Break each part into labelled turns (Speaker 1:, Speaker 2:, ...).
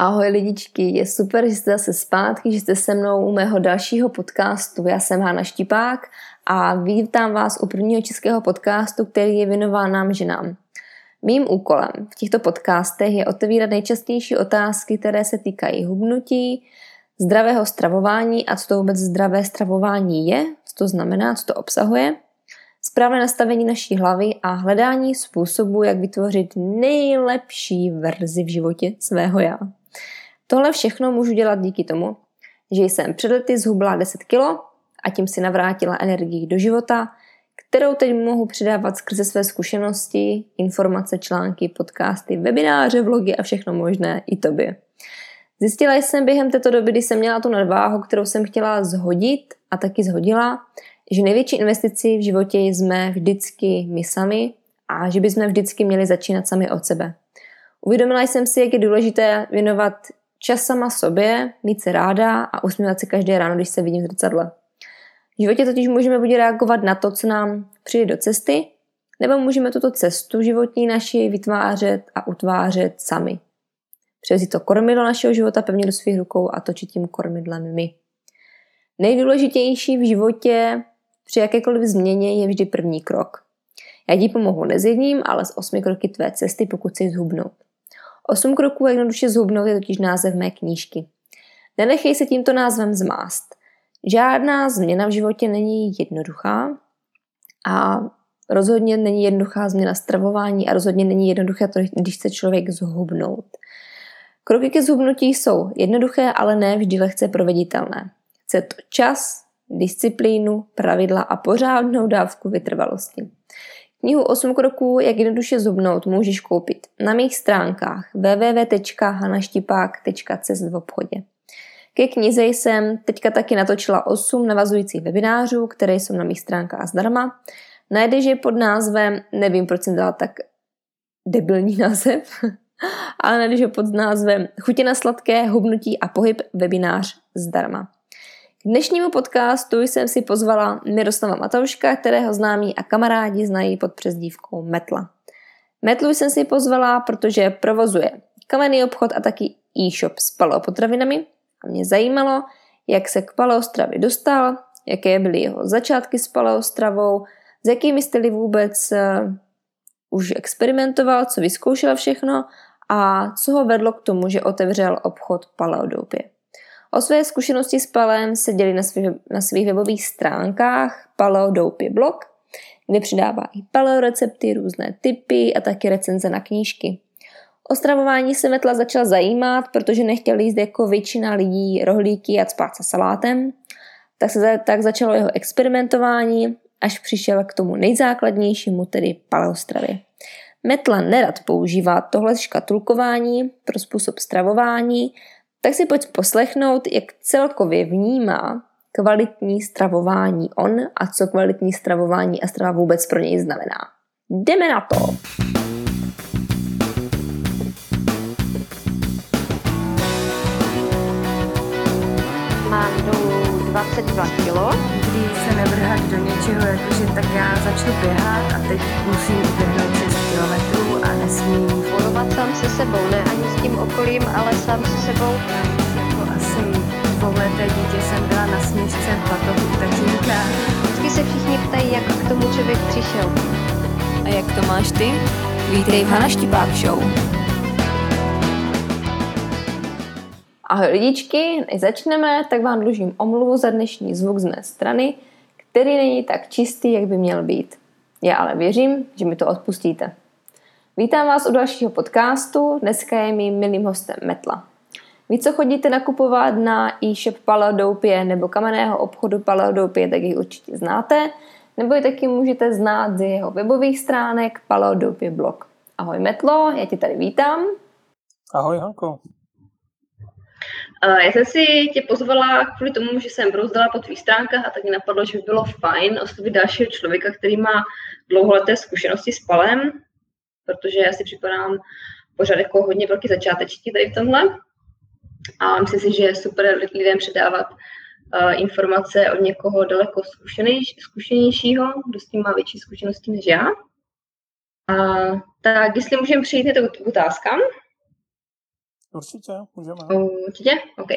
Speaker 1: Ahoj lidičky, je super, že jste zase zpátky, že jste se mnou u mého dalšího podcastu. Já jsem Hána Štipák a vítám vás u prvního českého podcastu, který je věnován nám ženám. Mým úkolem v těchto podcastech je otevírat nejčastější otázky, které se týkají hubnutí, zdravého stravování a co to vůbec zdravé stravování je, co to znamená, co to obsahuje, správné nastavení naší hlavy a hledání způsobu, jak vytvořit nejlepší verzi v životě svého já. Tohle všechno můžu dělat díky tomu, že jsem před lety zhubla 10 kg a tím si navrátila energii do života, kterou teď mohu přidávat skrze své zkušenosti, informace, články, podcasty, webináře, vlogy a všechno možné i tobě. Zjistila jsem během této doby, kdy jsem měla tu nadváhu, kterou jsem chtěla zhodit a taky zhodila, že největší investici v životě jsme vždycky my sami a že bychom vždycky měli začínat sami od sebe. Uvědomila jsem si, jak je důležité věnovat čas sama sobě, mít se ráda a usmívat se každé ráno, když se vidím v zrcadle. V životě totiž můžeme buď reagovat na to, co nám přijde do cesty, nebo můžeme tuto cestu životní naši vytvářet a utvářet sami. Převzít to kormidlo našeho života pevně do svých rukou a točit tím kormidlem my. Nejdůležitější v životě při jakékoliv změně je vždy první krok. Já ti pomohu ne s jedním, ale s osmi kroky tvé cesty, pokud chceš zhubnout. Osm kroků jednoduše zhubnout je totiž název mé knížky. Nenechej se tímto názvem zmást. Žádná změna v životě není jednoduchá a rozhodně není jednoduchá změna stravování a rozhodně není jednoduché to, když chce člověk zhubnout. Kroky ke zhubnutí jsou jednoduché, ale ne vždy lehce proveditelné. Chce to čas, disciplínu, pravidla a pořádnou dávku vytrvalosti. Knihu 8 kroků, jak jednoduše zubnout, můžeš koupit na mých stránkách www.hanaštipák.cz v obchodě. Ke knize jsem teďka taky natočila 8 navazujících webinářů, které jsou na mých stránkách zdarma. Najdeš je pod názvem, nevím, proč jsem dala tak debilní název, ale najdeš je pod názvem Chutě na sladké, hubnutí a pohyb webinář zdarma. Dnešnímu podcastu jsem si pozvala Miroslava Matouška, kterého známí a kamarádi znají pod přezdívkou Metla. Metlu jsem si pozvala, protože provozuje kamenný obchod a taky e-shop s paleopotravinami a mě zajímalo, jak se k paleostravě dostal, jaké byly jeho začátky s paleostravou, s jakými styly vůbec uh, už experimentoval, co vyzkoušel všechno a co ho vedlo k tomu, že otevřel obchod paleodoupě. O své zkušenosti s palem se dělí na, svých, na svých webových stránkách Paleo Doupě blog, kde přidává i paleo recepty, různé typy a taky recenze na knížky. O stravování se Metla začal zajímat, protože nechtěl jíst jako většina lidí rohlíky a spát se salátem. Tak se tak začalo jeho experimentování, až přišel k tomu nejzákladnějšímu, tedy paleostravě. Metla nerad používá tohle škatulkování pro způsob stravování, tak si pojď poslechnout, jak celkově vnímá kvalitní stravování on a co kvalitní stravování a strava vůbec pro něj znamená. Jdeme na to!
Speaker 2: Mám dolů 22 kg.
Speaker 3: Nikdy se nevrhat do něčeho, jakože tak já začnu běhat a teď musím uběhnout 6 km a nesmím
Speaker 2: Bojovat sám se sebou, ne ani s tím okolím, ale sám se sebou.
Speaker 3: Jako asi dvouleté dítě jsem byla na směšce v batohu tatínka.
Speaker 2: Vždycky se všichni ptají, jak k tomu člověk přišel.
Speaker 1: A jak to máš ty? Vítej v Hana Štipák Show. Ahoj lidičky, než začneme, tak vám dlužím omluvu za dnešní zvuk z mé strany, který není tak čistý, jak by měl být. Já ale věřím, že mi to odpustíte. Vítám vás u dalšího podcastu, dneska je mým milým hostem Metla. Vy, co chodíte nakupovat na e-shop Paleodoupě nebo kamenného obchodu Paleodoupě, tak ji určitě znáte, nebo ji taky můžete znát z jeho webových stránek Paleodoupě blog. Ahoj Metlo, já tě tady vítám.
Speaker 4: Ahoj Hanko.
Speaker 2: Já jsem si tě pozvala kvůli tomu, že jsem brouzdala po tvých stránkách a tak mi napadlo, že by bylo fajn oslovit dalšího člověka, který má dlouholeté zkušenosti s palem, protože já si připadám pořád jako hodně velký začátečník tady v tomhle. A myslím si, že je super lidem předávat uh, informace od někoho daleko zkušenější, zkušenějšího, kdo s tím má větší zkušenosti než já. A tak jestli můžeme přijít k otázkám.
Speaker 4: Určitě, můžeme.
Speaker 2: Určitě? OK.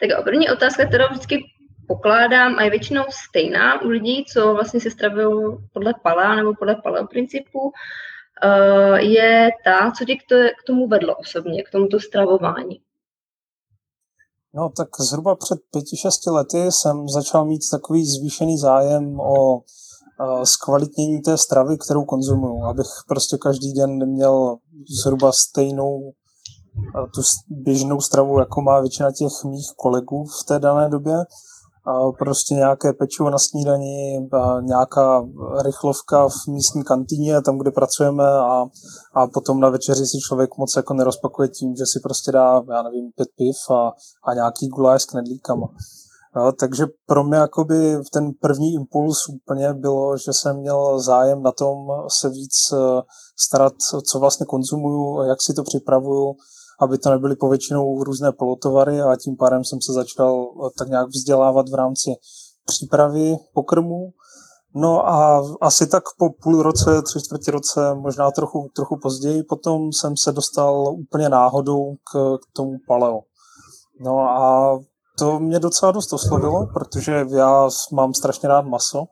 Speaker 2: Tak první otázka, kterou vždycky pokládám a je většinou stejná u lidí, co vlastně se stravují podle palea nebo podle paleo principu, je ta, co tě k tomu vedlo osobně, k tomuto stravování.
Speaker 4: No, tak zhruba před pěti, šesti lety jsem začal mít takový zvýšený zájem o zkvalitnění té stravy, kterou konzumuju, abych prostě každý den neměl zhruba stejnou tu běžnou stravu, jako má většina těch mých kolegů v té dané době. Prostě nějaké pečivo na snídani, nějaká rychlovka v místní kantýně, tam, kde pracujeme a, a potom na večeři si člověk moc jako nerozpakuje tím, že si prostě dá, já nevím, pět piv a, a nějaký guláš s knedlíkama. Jo, takže pro mě jakoby ten první impuls úplně bylo, že jsem měl zájem na tom se víc eh, starat, co vlastně konzumuju, jak si to připravuju, aby to nebyly povětšinou různé polotovary a tím pádem jsem se začal eh, tak nějak vzdělávat v rámci přípravy pokrmu. No a asi tak po půl roce, tři čtvrtě roce, možná trochu, trochu později, potom jsem se dostal úplně náhodou k, k tomu paleo. No a to mě docela dost oslovilo, protože já mám strašně rád maso,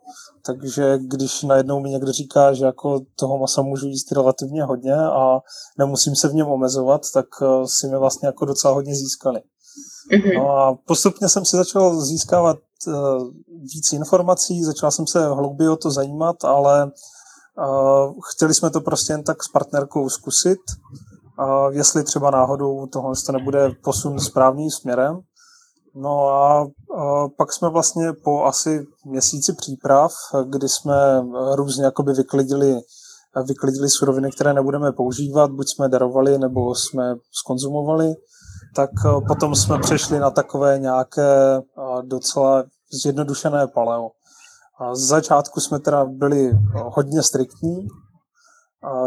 Speaker 4: takže když najednou mi někdo říká, že jako toho masa můžu jíst relativně hodně a nemusím se v něm omezovat, tak eh, si mi vlastně jako docela hodně získali. Mm-hmm. No a postupně jsem si začal získávat uh, víc informací, začal jsem se hlouběji o to zajímat, ale uh, chtěli jsme to prostě jen tak s partnerkou zkusit, jestli třeba náhodou tohle to nebude posun správným směrem. No a, pak jsme vlastně po asi měsíci příprav, kdy jsme různě jakoby vyklidili, vyklidili suroviny, které nebudeme používat, buď jsme darovali, nebo jsme skonzumovali, tak potom jsme přešli na takové nějaké docela zjednodušené paleo. A z začátku jsme teda byli hodně striktní,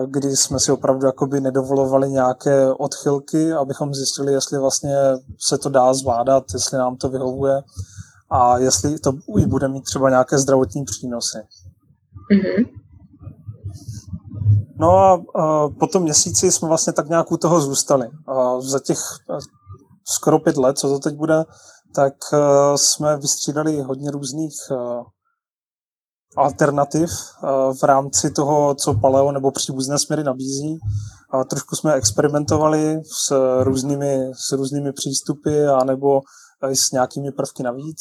Speaker 4: kdy jsme si opravdu jakoby nedovolovali nějaké odchylky, abychom zjistili, jestli vlastně se to dá zvládat, jestli nám to vyhovuje a jestli to i bude mít třeba nějaké zdravotní přínosy. Mm-hmm. No a, a po tom měsíci jsme vlastně tak nějak u toho zůstali. A za těch skoro pět let, co to teď bude, tak jsme vystřídali hodně různých alternativ eh, v rámci toho, co paleo nebo příbuzné směry nabízí. A trošku jsme experimentovali s různými, s různými přístupy a nebo i s nějakými prvky navíc.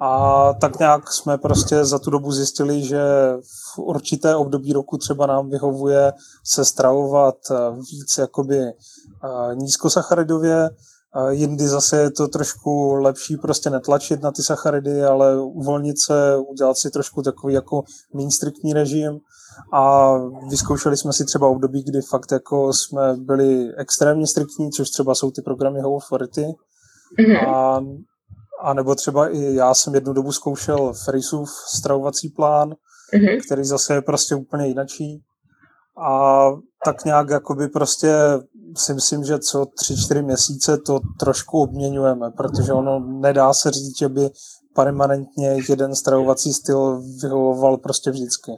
Speaker 4: A tak nějak jsme prostě za tu dobu zjistili, že v určité období roku třeba nám vyhovuje se stravovat eh, víc jakoby eh, nízkosacharidově, Jindy zase je to trošku lepší prostě netlačit na ty sacharidy, ale uvolnit se, udělat si trošku takový jako méně striktní režim a vyzkoušeli jsme si třeba období, kdy fakt jako jsme byli extrémně striktní, což třeba jsou ty programy Whole Authority. Mm-hmm. A, a nebo třeba i já jsem jednu dobu zkoušel Ferrisův stravovací plán, mm-hmm. který zase je prostě úplně jinačí. A tak nějak jakoby prostě si myslím, že co tři, čtyři měsíce to trošku obměňujeme, protože ono nedá se říct, že by permanentně jeden stravovací styl vyhovoval prostě vždycky.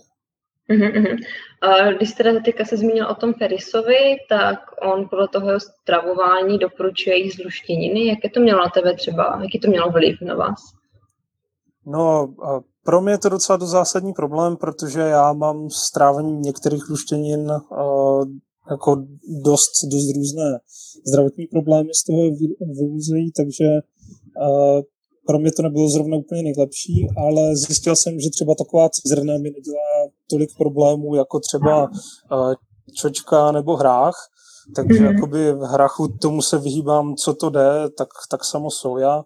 Speaker 2: Uh-huh. A když jste teďka se zmínil o tom Ferrisovi, tak on podle toho stravování doporučuje jíst zluštěniny. Jaké to mělo na tebe třeba? Jaký to mělo vliv na vás?
Speaker 4: No, pro mě je to docela dost zásadní problém, protože já mám strávení některých luštěnin jako dost, dost různé zdravotní problémy z toho vyvozují, takže uh, pro mě to nebylo zrovna úplně nejlepší, ale zjistil jsem, že třeba taková cizrna mi nedělá tolik problémů jako třeba uh, čočka nebo hrách, takže mm-hmm. jakoby v hrachu tomu se vyhýbám, co to jde, tak, tak samo soja.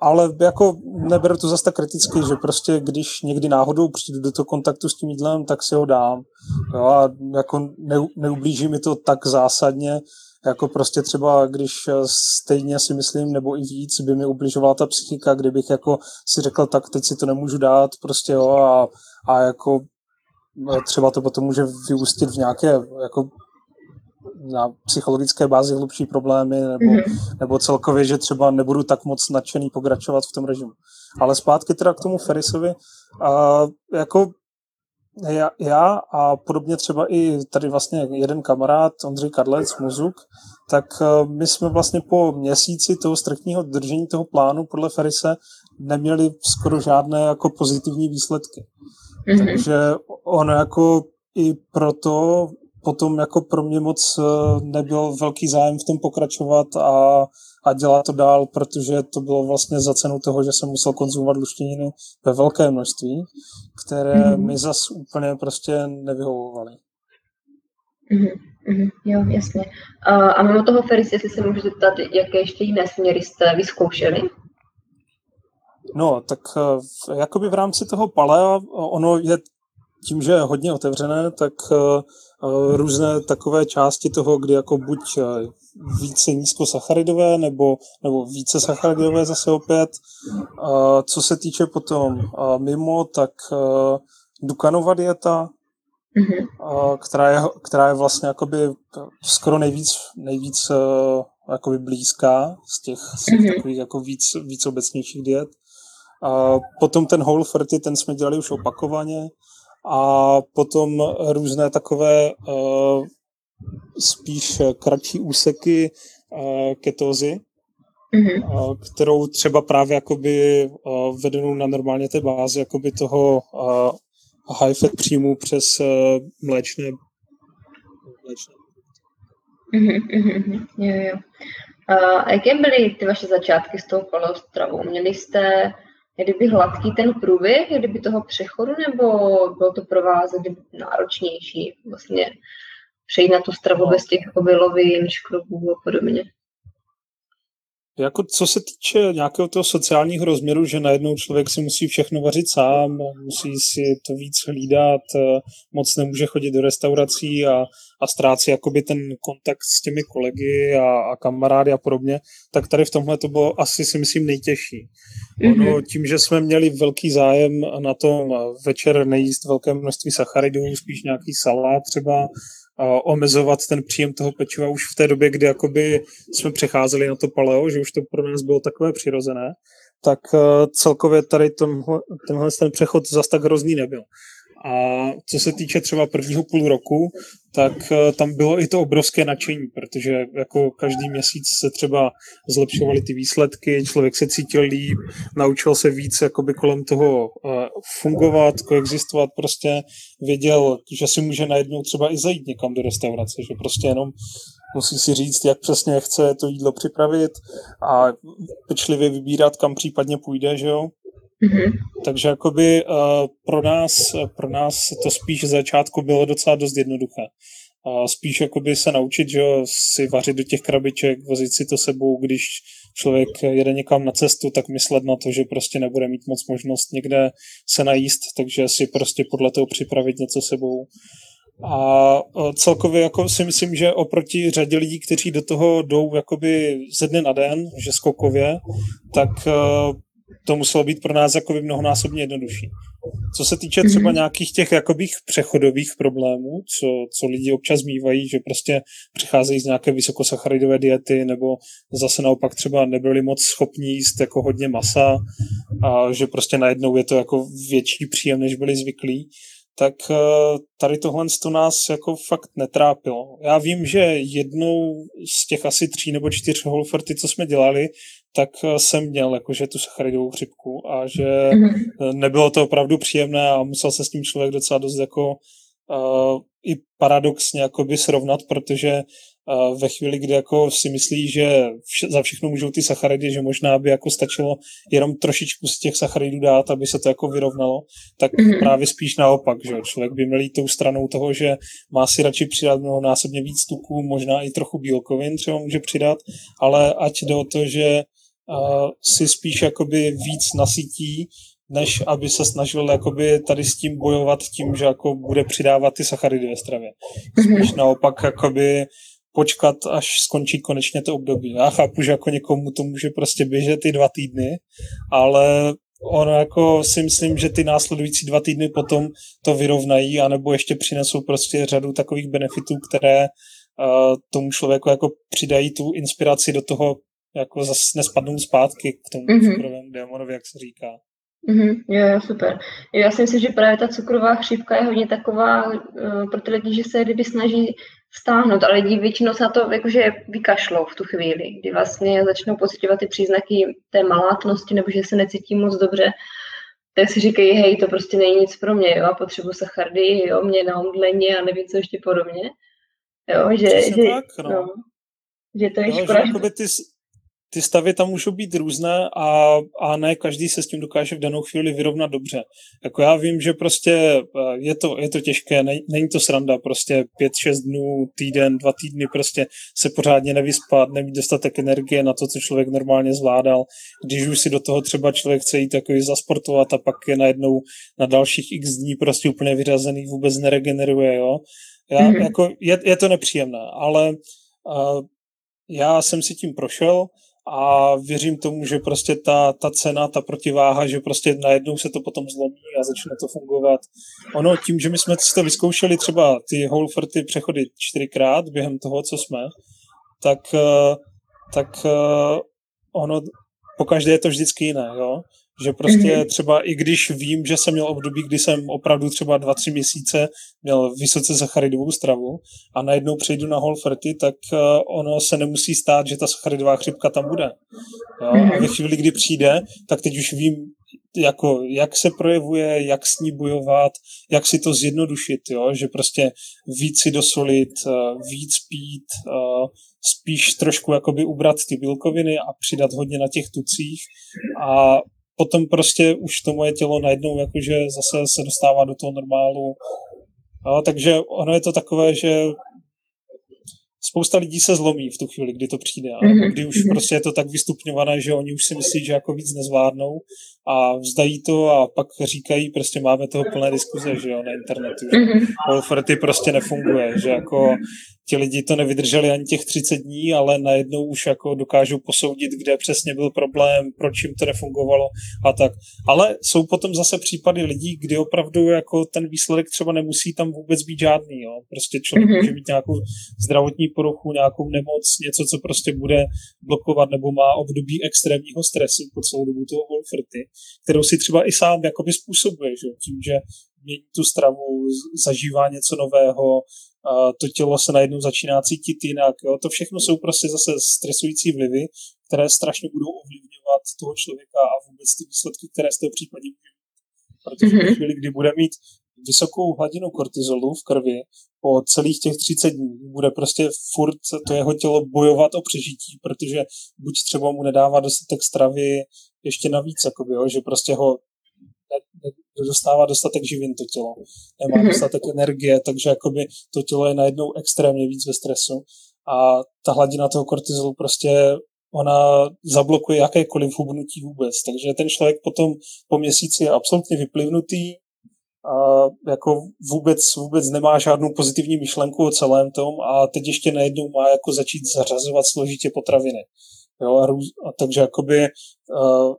Speaker 4: Ale jako neberu to zase tak kriticky, že prostě když někdy náhodou přijdu do toho kontaktu s tím jídlem, tak si ho dám. Jo, a jako ne, neublíží mi to tak zásadně, jako prostě třeba, když stejně si myslím, nebo i víc, by mi ubližovala ta psychika, kdybych jako si řekl, tak teď si to nemůžu dát, prostě jo, a, a jako třeba to potom může vyústit v nějaké jako na psychologické bázi hlubší problémy, nebo, mm-hmm. nebo celkově, že třeba nebudu tak moc nadšený pokračovat v tom režimu. Ale zpátky teda k tomu Ferrisovi, a jako já, já a podobně třeba i tady vlastně jeden kamarád, Ondřej Kadlec, Muzuk, tak eh, my jsme vlastně po měsíci toho striktního držení toho plánu podle Ferise neměli skoro žádné jako pozitivní výsledky. Mm-hmm. Takže ono jako i proto potom jako pro mě moc eh, nebyl velký zájem v tom pokračovat a, a dělat to dál, protože to bylo vlastně za cenu toho, že jsem musel konzumovat luštěniny ve velké množství, které mm-hmm. mi zas úplně prostě nevyhovovaly.
Speaker 2: Mm-hmm. Jo, jasně. A, a mimo toho, Feris, jestli se můžu zeptat, jaké ještě jiné směry jste vyzkoušeli?
Speaker 4: No, tak eh, jakoby v rámci toho palea, ono je tím, že je hodně otevřené, tak Eh, různé takové části toho, kdy jako buď eh, více nízkosacharidové nebo, nebo více sacharidové zase opět. Eh, co se týče potom mimo, tak Dukanova dieta, mm-hmm. která, je, která je vlastně jakoby skoro nejvíc, nejvíc jakoby blízká z těch, z těch mm-hmm. takových jako víc, víc obecnějších diet. A potom ten Whole 30, ten jsme dělali už opakovaně a potom různé takové uh, spíš kratší úseky uh, ketózy, mm-hmm. uh, kterou třeba právě jakoby uh, vedenou na normálně té bázi jakoby toho uh, high fat příjmu přes uh, mléčné,
Speaker 2: mléčné. Mm-hmm, mm-hmm, jo, jo. A jaké byly ty vaše začátky s tou paleostravou? Měli jste kdyby hladký ten průběh, kdyby toho přechodu, nebo bylo to pro vás kdyby náročnější vlastně přejít na tu stravu no. bez těch obilovin, škrobů a podobně?
Speaker 4: Jako co se týče nějakého toho sociálního rozměru, že najednou člověk si musí všechno vařit sám, musí si to víc hlídat, moc nemůže chodit do restaurací a, a ztrácí jakoby ten kontakt s těmi kolegy a, a kamarády a podobně, tak tady v tomhle to bylo asi si myslím nejtěžší. Ono tím, že jsme měli velký zájem na tom večer nejíst velké množství sacharidů, spíš nějaký salát třeba, omezovat ten příjem toho pečiva už v té době, kdy jakoby jsme přecházeli na to paleo, že už to pro nás bylo takové přirozené, tak uh, celkově tady tomhle, tenhle ten přechod zas tak hrozný nebyl. A co se týče třeba prvního půl roku, tak eh, tam bylo i to obrovské nadšení, protože jako každý měsíc se třeba zlepšovaly ty výsledky, člověk se cítil líp, naučil se víc jakoby kolem toho eh, fungovat, koexistovat, prostě věděl, že si může najednou třeba i zajít někam do restaurace, že prostě jenom musí si říct, jak přesně chce to jídlo připravit a pečlivě vybírat, kam případně půjde, že jo. Mm-hmm. Takže jakoby uh, pro, nás, pro nás to spíš z začátku bylo docela dost jednoduché. Uh, spíš jakoby se naučit, že si vařit do těch krabiček, vozit si to sebou, když člověk jede někam na cestu, tak myslet na to, že prostě nebude mít moc možnost někde se najíst, takže si prostě podle toho připravit něco sebou. A celkově jako si myslím, že oproti řadě lidí, kteří do toho jdou jakoby ze dne na den, že skokově, tak to muselo být pro nás jako mnohonásobně jednodušší. Co se týče třeba mm-hmm. nějakých těch jakobých přechodových problémů, co, co lidi občas mývají, že prostě přicházejí z nějaké vysokosacharidové diety, nebo zase naopak třeba nebyli moc schopní jíst jako hodně masa a že prostě najednou je to jako větší příjem, než byli zvyklí, tak eh, tady tohle to nás jako fakt netrápilo. Já vím, že jednou z těch asi tří nebo čtyř holferty, co jsme dělali, tak eh, jsem měl jakože tu sacharidovou chřipku a že mm-hmm. nebylo to opravdu příjemné a musel se s tím člověk docela dost jako uh, i paradoxně jakoby srovnat, protože uh, ve chvíli, kdy jako si myslí, že vše, za všechno můžou ty sacharidy, že možná by jako stačilo jenom trošičku z těch sacharidů dát, aby se to jako vyrovnalo, tak mm-hmm. právě spíš naopak, že člověk by měl jít tou stranou toho, že má si radši přidat mnohonásobně víc tuků, možná i trochu bílkovin třeba může přidat, ale ať jde o to, že uh, si spíš jakoby víc nasytí, než aby se snažil jakoby tady s tím bojovat tím, že jako bude přidávat ty sacharidy ve stravě. Mhm. Spíš naopak jakoby počkat, až skončí konečně to období. Já chápu, že jako někomu to může prostě běžet ty dva týdny, ale ono jako si myslím, že ty následující dva týdny potom to vyrovnají, anebo ještě přinesou prostě řadu takových benefitů, které uh, tomu člověku jako přidají tu inspiraci do toho jako zase nespadnou zpátky k tomu mm-hmm. cukrovému démonovi, jak se říká.
Speaker 2: Mm-hmm, jo, super. Jo, já si myslím, že právě ta cukrová chřipka je hodně taková uh, pro ty lidi, že se kdyby snaží stáhnout, ale lidi většinou se na to jakože vykašlou v tu chvíli, kdy vlastně začnou pocitovat ty příznaky té malátnosti nebo že se necítí moc dobře, tak si říkají, hej, to prostě není nic pro mě, jo, a potřebuji sachardy, jo, mě na omdlení a nevím, co ještě podobně. Jo, že, že,
Speaker 4: tak, no. No,
Speaker 2: že to je
Speaker 4: no,
Speaker 2: škoda.
Speaker 4: Že, ty, ty stavy tam můžou být různé a, a ne každý se s tím dokáže v danou chvíli vyrovnat dobře. Jako já vím, že prostě eh, je to, je to těžké, ne, není to sranda, prostě pět, šest dnů, týden, dva týdny prostě se pořádně nevyspat, nemít dostatek energie na to, co člověk normálně zvládal. Když už si do toho třeba člověk chce jít takový zasportovat a pak je najednou na dalších x dní prostě úplně vyřazený, vůbec neregeneruje, jo. Já, mm-hmm. jako, je, je to nepříjemné, ale uh, já jsem si tím prošel, a věřím tomu, že prostě ta, ta cena, ta protiváha, že prostě najednou se to potom zlomí a začne to fungovat. Ono tím, že my jsme si to vyzkoušeli třeba ty Holferty přechody čtyřikrát během toho, co jsme, tak, eh, tak eh, ono po každé je to vždycky jiné, jo? Že prostě mm-hmm. třeba i když vím, že jsem měl období, kdy jsem opravdu třeba dva, tři měsíce měl vysoce sacharidovou stravu a najednou přejdu na Holferty, tak uh, ono se nemusí stát, že ta sacharidová chřipka tam bude. Jo? A ve chvíli, kdy přijde, tak teď už vím, jako, jak se projevuje, jak s ní bojovat, jak si to zjednodušit, jo? že prostě víc si dosolit, uh, víc pít, uh, spíš trošku jakoby ubrat ty bílkoviny a přidat hodně na těch tucích a potom prostě už to moje tělo najednou jakože zase se dostává do toho normálu. No, takže ono je to takové, že spousta lidí se zlomí v tu chvíli, kdy to přijde. A mm-hmm. kdy už mhm. prostě je to tak vystupňované, že oni už si myslí, že jako víc nezvládnou a vzdají to a pak říkají, prostě máme toho plné diskuze, že jo, na internetu, že mm-hmm. prostě nefunguje, že jako ti lidi to nevydrželi ani těch 30 dní, ale najednou už jako dokážou posoudit, kde přesně byl problém, proč jim to nefungovalo a tak. Ale jsou potom zase případy lidí, kdy opravdu jako ten výsledek třeba nemusí tam vůbec být žádný. Jo. Prostě člověk mm-hmm. může mít nějakou zdravotní poruchu, nějakou nemoc, něco, co prostě bude blokovat nebo má období extrémního stresu po celou dobu toho Wolferty, kterou si třeba i sám jakoby způsobuje, že? tím, že mění tu stravu, zažívá něco nového, a to tělo se najednou začíná cítit jinak. Jo. To všechno jsou prostě zase stresující vlivy, které strašně budou ovlivňovat toho člověka a vůbec ty výsledky, které z toho případě může mít. Protože mm-hmm. v chvíli, kdy bude mít vysokou hladinu kortizolu v krvi po celých těch 30 dní, bude prostě furt to jeho tělo bojovat o přežití, protože buď třeba mu nedává dostatek stravy ještě navíc, jakoby, jo, že prostě ho nedostává dostatek živin to tělo, nemá mm-hmm. dostatek energie, takže jakoby to tělo je najednou extrémně víc ve stresu a ta hladina toho kortizolu prostě ona zablokuje jakékoliv hubnutí vůbec. Takže ten člověk potom po měsíci je absolutně vyplivnutý, a jako vůbec, vůbec nemá žádnou pozitivní myšlenku o celém tom a teď ještě najednou má jako začít zařazovat složitě potraviny. Jo, a, růz, a takže jakoby uh,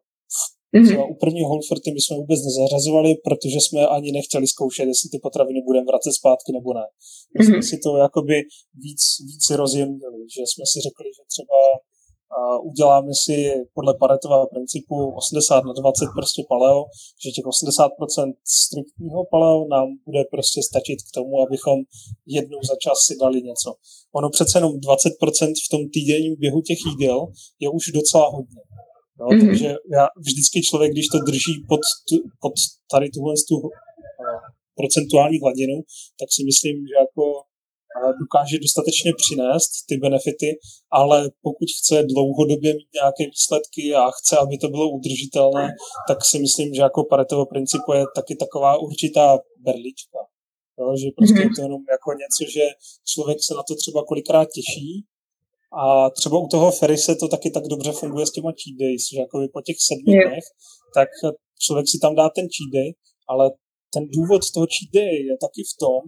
Speaker 4: Mm-hmm. u prvního Holferty my jsme vůbec nezařazovali, protože jsme ani nechtěli zkoušet, jestli ty potraviny budeme vracet zpátky nebo ne. My jsme si to jakoby víc, víc rozjemnili, že jsme si řekli, že třeba uděláme si podle Paretového principu 80 na 20 prostě paleo, že těch 80% striktního paleo nám bude prostě stačit k tomu, abychom jednou za čas si dali něco. Ono přece jenom 20% v tom týdenním běhu těch jídel je už docela hodně. No, mm-hmm. Takže já vždycky člověk, když to drží pod, tu, pod tady tuhle tu uh, procentuální hladinu, tak si myslím, že jako dokáže dostatečně přinést ty benefity, ale pokud chce dlouhodobě mít nějaké výsledky a chce, aby to bylo udržitelné, tak si myslím, že jako Paretovo principu je taky taková určitá berlička. Jo, že prostě mm-hmm. je to jenom jako něco, že člověk se na to třeba kolikrát těší, a třeba u toho Ferry se to taky tak dobře funguje s těma cheat days, že jako po těch sedmi yeah. dnech, tak člověk si tam dá ten cheat day, ale ten důvod toho cheat day je taky v tom,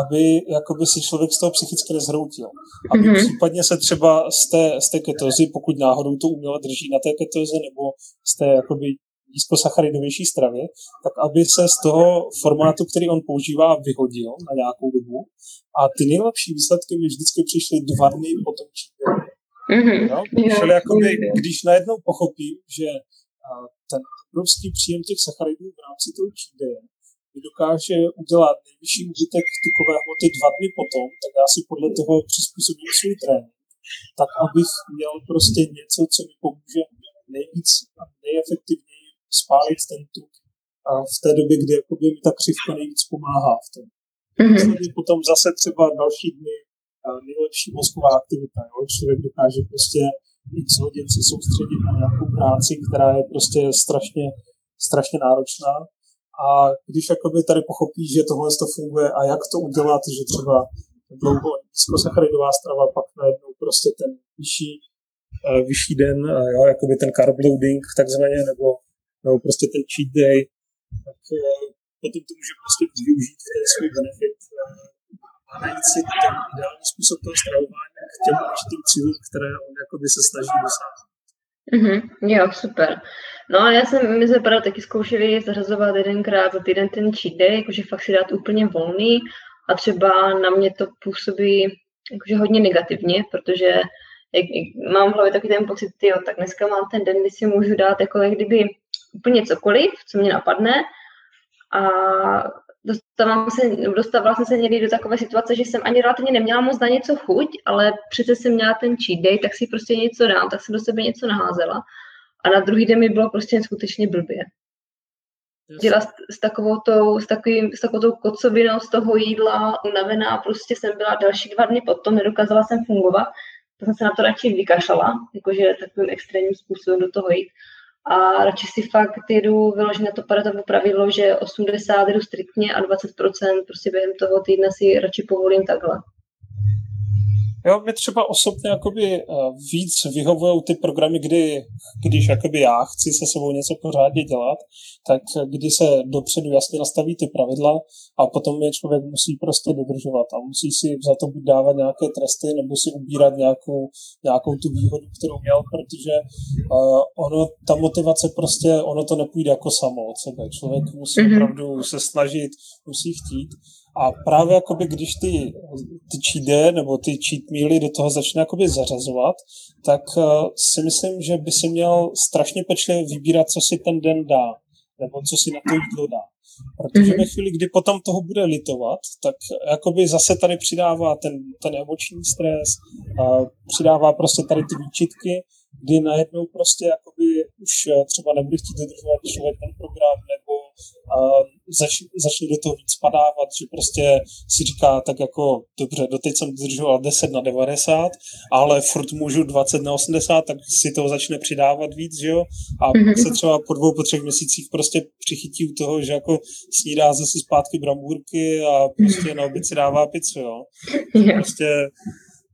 Speaker 4: aby jakoby si člověk z toho psychicky nezhroutil. Aby mm-hmm. případně se třeba z té, z té ketozy, pokud náhodou to uměle drží na té ketoze, nebo z té jakoby nízkosacharidovější stravy, tak aby se z toho formátu, který on používá, vyhodil na nějakou dobu. A ty nejlepší výsledky mi vždycky přišly dva dny po tom Mm-hmm. No? Čili jakoby, když najednou pochopím, že ten obrovský příjem těch sacharidů v rámci toho cheat dokáže udělat nejvyšší úbytek tukové hmoty dva dny potom, tak já si podle toho přizpůsobím svůj trénink, tak abych měl prostě něco, co mi pomůže nejvíc a nejefektivněji spálit ten tuk a v té době, kdy jakoby mi ta křivka nejvíc pomáhá v tom. Mm-hmm. Potom zase třeba další dny nejlepší mozková aktivita. Jo? Člověk dokáže prostě x hodin se soustředit na nějakou práci, která je prostě strašně, strašně náročná. A když jakoby tady pochopí, že tohle to funguje a jak to udělat, že třeba dlouho nízkosacharidová strava, pak najednou prostě ten vyšší, uh, vyšší den, uh, jo, jakoby ten carb loading takzvaně, nebo, nebo prostě ten cheat day, tak uh, potom to může prostě využít ten svůj benefit a najít si ten ideální způsob toho stravování k těm určitým cílům, které on jakoby se snaží dosáhnout.
Speaker 1: Mm-hmm, jo, super. No a já jsem, my jsme právě taky zkoušeli zařazovat jedenkrát za týden ten cheat day, jakože fakt si dát úplně volný. A třeba na mě to působí jakože hodně negativně, protože jak, jak mám v hlavě takový ten pocit, jo, tak dneska mám ten den, kdy si můžu dát jako jak kdyby úplně cokoliv, co mě napadne. A dostávám se, dostávala jsem se někdy do takové situace, že jsem ani relativně neměla moc na něco chuť, ale přece jsem měla ten cheat day, tak si prostě něco dám, tak jsem do sebe něco naházela a na druhý den mi bylo prostě skutečně blbě. Dělala s, s, takovou tou, s, takovým, s takovou tou kocovinou z toho jídla, unavená, prostě jsem byla další dva dny potom, nedokázala jsem fungovat, tak jsem se na to radši vykašlala, jakože takovým extrémním způsobem do toho jít. A radši si fakt jedu vyložit na to paratovo pravidlo, že 80 jdu striktně a 20% prostě během toho týdne si radši povolím takhle.
Speaker 4: Jo, mě třeba osobně jakoby eh, víc vyhovují ty programy, kdy, když jakoby já chci se sebou něco pořádně dělat, tak kdy se dopředu jasně nastaví ty pravidla a potom je člověk musí prostě dodržovat a musí si za to buď dávat nějaké tresty nebo si ubírat nějakou, nějakou tu výhodu, kterou měl, protože uh, ono, ta motivace prostě, ono to nepůjde jako samo od sebe. Člověk musí mm-hmm. opravdu se snažit, musí chtít a právě jakoby, když ty, ty cheat nebo ty cheat mealy do toho začne jakoby zařazovat, tak uh, si myslím, že by si měl strašně pečlivě vybírat, co si ten den dá, nebo co si na to jídlo dá. Protože mm-hmm. ve chvíli, kdy potom toho bude litovat, tak jakoby zase tady přidává ten, ten emoční stres, uh, přidává prostě tady ty výčitky, kdy najednou prostě jakoby už eh, třeba nebude chtít dodržovat člověk ten program, nebo začne, začne do toho víc padávat, že prostě si říká tak jako, dobře, doteď jsem dodržoval 10 na 90, ale furt můžu 20 na 80, tak si toho začne přidávat víc, že jo? A mm-hmm. se třeba po dvou, po třech měsících prostě přichytí u toho, že jako snídá zase zpátky brambůrky a prostě na oběd si dává pizzu, jo? Prostě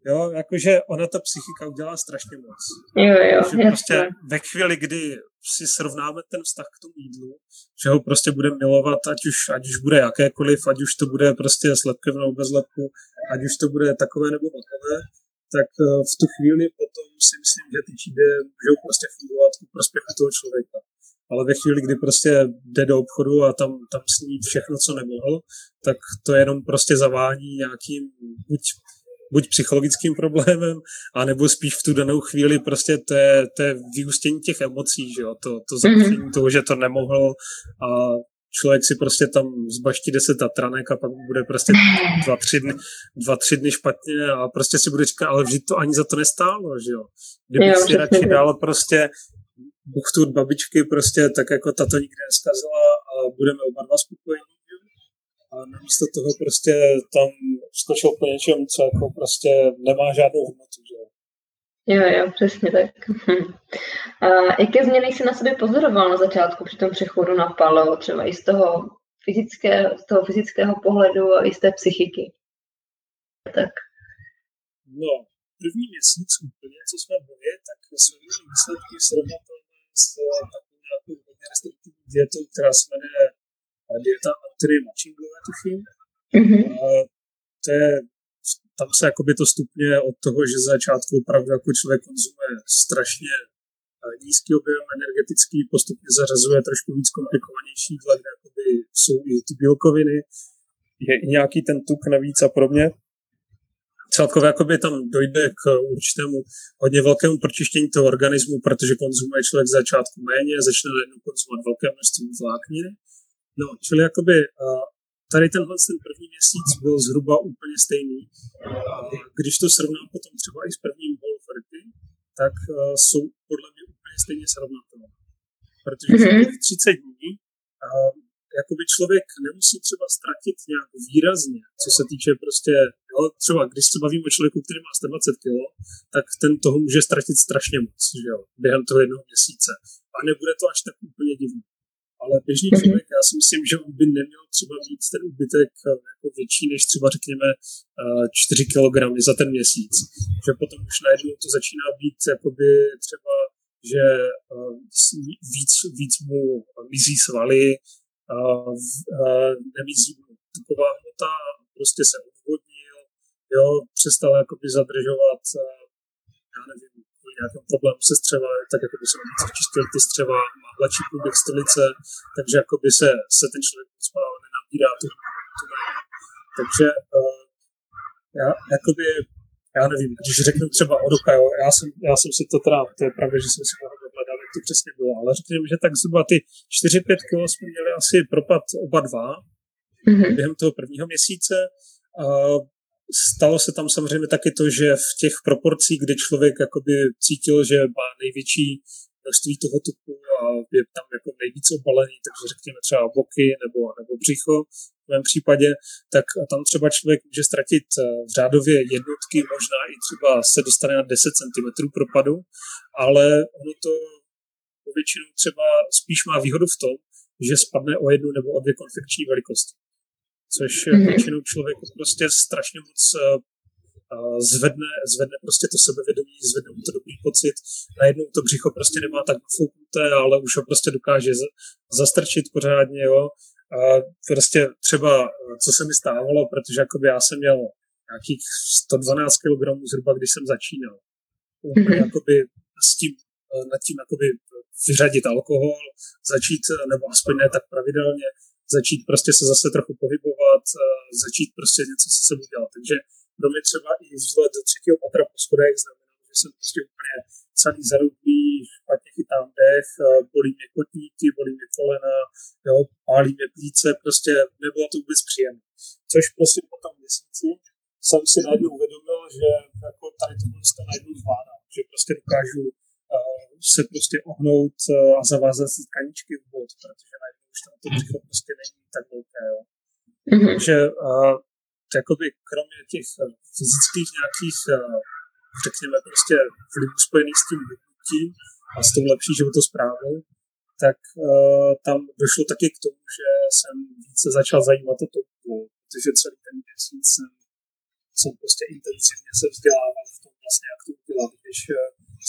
Speaker 4: Jo, jakože ona ta psychika udělá strašně moc.
Speaker 1: Jo, jo,
Speaker 4: že prostě ve chvíli, kdy si srovnáme ten vztah k tomu jídlu, že ho prostě budeme milovat, ať už, ať už bude jakékoliv, ať už to bude prostě s lepkem nebo bez lepku, ať už to bude takové nebo takové, tak eh, v tu chvíli potom si myslím, že ty číde můžou prostě fungovat ku prospěchu toho člověka. Ale ve chvíli, kdy prostě jde do obchodu a tam, tam sní všechno, co nemohl, tak to jenom prostě zavání nějakým buď buď psychologickým problémem, anebo spíš v tu danou chvíli prostě to je, to je vyústění těch emocí, že jo? To, to zapření mm-hmm. toho, že to nemohl a člověk si prostě tam zbaští deset tranek a pak bude prostě dva, tři dny, dva, tři dny špatně a prostě si bude říkat, ale vždyť to ani za to nestálo, že jo. Kdybych jo, si radši dal prostě buchtu babičky prostě tak jako tato nikdy neskazila a budeme oba dva spokojení, a namísto toho prostě tam skočil po něčem, co jako prostě nemá žádnou hodnotu. Že?
Speaker 1: Jo, jo, přesně tak. A jaké změny jsi na sobě pozoroval na začátku při tom přechodu na paleo, třeba i z toho, fyzické, z toho fyzického pohledu a i z té psychiky? Tak.
Speaker 4: No, první měsíc úplně, co jsme byli, tak jsme měli výsledky srovnatelné s takovou nějakou hodně restriktivní dietou, která se jmenuje dieta Anthony Machinglové, tuším. Mm-hmm. A to je, tam se jakoby to stupně od toho, že za začátku opravdu jako člověk konzumuje strašně nízký objem energetický, postupně zařazuje trošku víc komplikovanější jídla, kde jakoby jsou i ty bílkoviny, je i nějaký ten tuk navíc a podobně. celkově jakoby tam dojde k určitému hodně velkému pročištění toho organismu, protože konzumuje člověk z začátku méně, začne najednou konzumovat velké množství vlákniny. No, čili jakoby tady tenhle ten první měsíc byl zhruba úplně stejný. Když to srovnám potom třeba i s prvním Wolf tak jsou podle mě úplně stejně srovnatelné. Protože mm-hmm. 30 dní jakoby člověk nemusí třeba ztratit nějak výrazně, co se týče prostě, jo, třeba když se bavíme o člověku, který má 120 kg, tak ten toho může ztratit strašně moc, že jo, během toho jednoho měsíce. A nebude to až tak úplně divné. Ale běžný mhm. člověk, já si myslím, že on by neměl třeba mít ten úbytek eh, jako větší než třeba řekněme 4 kg za ten měsíc. Že potom už najednou to začíná být jakoby třeba že eh, víc, víc mu mizí svaly, nemizí tuková hmota, prostě se odvodnil, jo, přestal jakoby zadržovat, já nevím, kvůli nějakému problému se střeva, tak jako by se víc vyčistil ty střeva, má hladší průběh stolice, takže jakoby se, se ten člověk spál, nenabírá tu, tu Takže uh, já, jakoby, já nevím, když řeknu třeba o roka, jo, já jsem, já jsem si to teda, to je pravda, že jsem si mohl to přesně bylo, ale řekněme, že tak zhruba ty 4-5 kg jsme měli asi propad oba dva mm-hmm. během toho prvního měsíce. A stalo se tam samozřejmě taky to, že v těch proporcích, kdy člověk jakoby cítil, že má největší množství toho tuku a je tam jako nejvíc obalený, takže řekněme třeba boky nebo, nebo břicho v mém případě, tak tam třeba člověk může ztratit eh, v řádově jednotky, možná i třeba se dostane na 10 cm propadu, ale ono to většinou třeba spíš má výhodu v tom, že spadne o jednu nebo o dvě konfekční velikosti. Což mm-hmm. většinou člověku prostě strašně moc uh, zvedne, zvedne prostě to sebevědomí, zvedne mu to dobrý pocit. Najednou to břicho prostě nemá tak fouknuté, ale už ho prostě dokáže zastrčit pořádně, jo. A prostě třeba, co se mi stávalo, protože jakoby já jsem měl nějakých 112 kg zhruba, když jsem začínal. Mm-hmm. jakoby s tím Eh, nad tím jakoby vyřadit alkohol, začít, eh, nebo aspoň ne tak pravidelně, začít prostě se zase trochu pohybovat, eh, začít prostě něco se sebou dělat. Takže pro mě třeba i vzhled do třetího patra po schodech znamená, že jsem prostě úplně celý zarudlý, špatně chytám dech, bolí mě kotníky, bolí mě kolena, jo, pálí mě plíce, prostě nebylo to vůbec příjemné. Což prostě po tom měsíci jsem si najednou uvědomil, že jako tady to prostě najednou zvládám, že prostě dokážu se prostě ohnout eh, a zavázat si tkaničky v bod, protože najednou už tam to břicho prostě není tak velké. Jo. Mm-hmm. Takže uh, jakoby kromě těch uh, fyzických nějakých, uh, řekněme prostě vlivů spojených s tím vypnutím a s tou lepší životosprávou, tak uh, tam došlo taky k tomu, že jsem více začal zajímat o to, protože celý ten měsíc jsem, jsem prostě intenzivně se vzdělával v tom vlastně, jak to udělat, když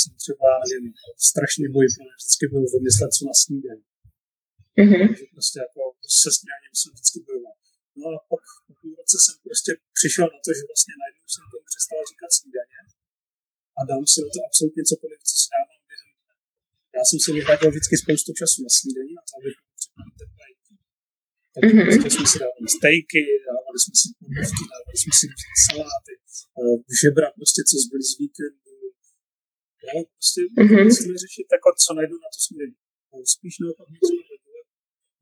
Speaker 4: jsem třeba, nevím, strašně boj, vždycky byl vymyslet, co na snídaní. Mm-hmm. Takže prostě jako se snídaním jsem vždycky bojoval. No a pak po půl roce jsem prostě přišel na to, že vlastně najednou jsem tomu přestal říkat snídaně a dám si na to absolutně cokoliv, co si dávám během Já jsem si vyhradil vždycky spoustu času na snídaní, na to, abych teplé takže mm-hmm. prostě jsme si dávali stejky, dávali jsme si podívky, dávali jsme si saláty, uh, žebra, prostě co zbyli z víkendu, já prostě mm-hmm. musíme řešit jako, co najdu na to směří. Spíš naopak něco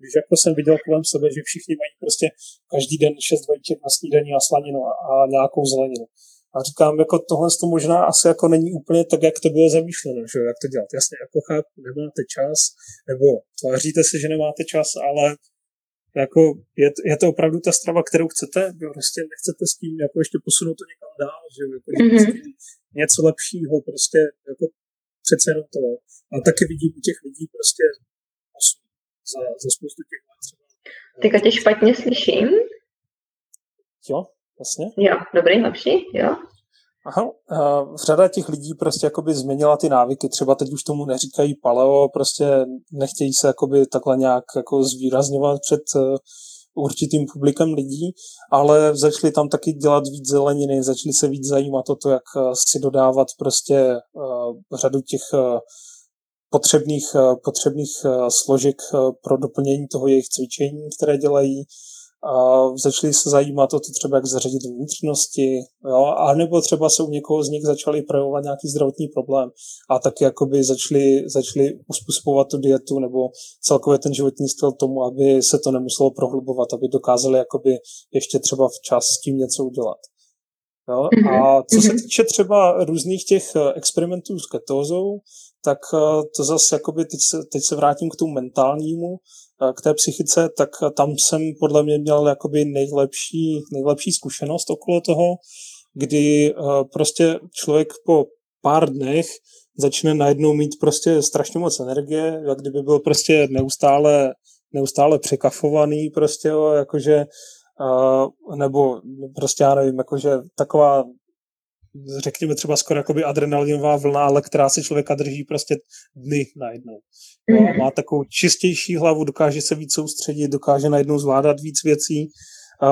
Speaker 4: Když jako jsem viděl kolem sebe, že všichni mají prostě každý den šest vajíček na snídaní a slaninu a, a nějakou zeleninu. A říkám, jako tohle to možná asi jako není úplně tak, jak to bylo zamýšleno, že jak to dělat. Jasně, jako chápu, nemáte čas, nebo tváříte se, že nemáte čas, ale jako je, je, to opravdu ta strava, kterou chcete, prostě nechcete s tím jako ještě posunout to někam dál, že jako mm-hmm. něco lepšího, prostě jako přece jenom to. A taky vidím u těch lidí prostě za, za spoustu těch let třeba.
Speaker 2: Teďka tě špatně slyším.
Speaker 4: Jo, vlastně.
Speaker 2: Jo, dobrý, lepší, jo.
Speaker 4: Aha, uh, řada těch lidí prostě jakoby změnila ty návyky, třeba teď už tomu neříkají paleo, prostě nechtějí se jakoby takhle nějak jako zvýrazňovat před uh, určitým publikem lidí, ale začali tam taky dělat víc zeleniny, začali se víc zajímat o to, jak uh, si dodávat prostě uh, řadu těch uh, potřebných, uh, potřebných uh, složek uh, pro doplnění toho jejich cvičení, které dělají, a začali se zajímat o to třeba, jak zařadit vnitřnosti, jo, a nebo třeba se u někoho z nich začali projevovat nějaký zdravotní problém a taky jakoby začali, začali uspůsobovat tu dietu nebo celkově ten životní styl tomu, aby se to nemuselo prohlubovat, aby dokázali jakoby ještě třeba včas s tím něco udělat. Jo? A co se mhm. týče třeba různých těch eh, experimentů s ketózou, tak eh, to zase, jakoby teď se, teď se vrátím k tomu mentálnímu, eh, k té psychice, tak tam jsem podle mě měl jakoby nejlepší, nejlepší zkušenost okolo toho, kdy prostě člověk po pár dnech začne najednou mít prostě strašně moc energie, jak kdyby byl prostě neustále, neustále překafovaný prostě, jakože nebo prostě já nevím, jakože taková řekněme třeba skoro jakoby adrenalinová vlna, ale která se člověka drží prostě dny najednou. No, a má takovou čistější hlavu, dokáže se víc soustředit, dokáže najednou zvládat víc věcí.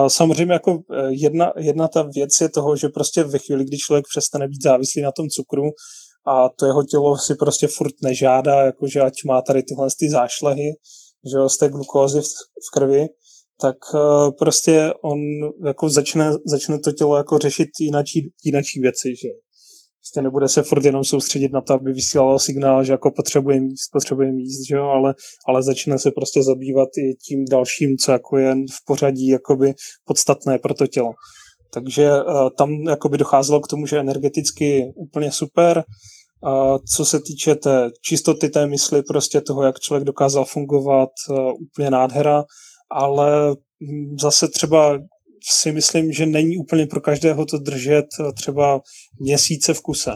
Speaker 4: Samozřejmě jako e, jedna, jedna ta věc je toho, že prostě ve chvíli, kdy člověk přestane být závislý na tom cukru a to jeho tělo si prostě furt nežádá, jakože ať má tady tyhle ty zášlehy, že jo, z té glukózy v, v krvi, tak uh, prostě on jako začne, začne to tělo jako řešit jinačí, jinačí věci, že? Prostě nebude se furt jenom soustředit na to, aby vysílalo signál, že jako potřebuje míst, potřebuje míst, že jo, ale, ale začne se prostě zabývat i tím dalším, co jako je v pořadí jakoby podstatné pro to tělo. Takže uh, tam jakoby docházelo k tomu, že energeticky úplně super, a co se týče té čistoty té mysli, prostě toho, jak člověk dokázal fungovat, uh, úplně nádhera ale hm, zase třeba si myslím, že není úplně pro každého to držet eh, třeba měsíce v kuse.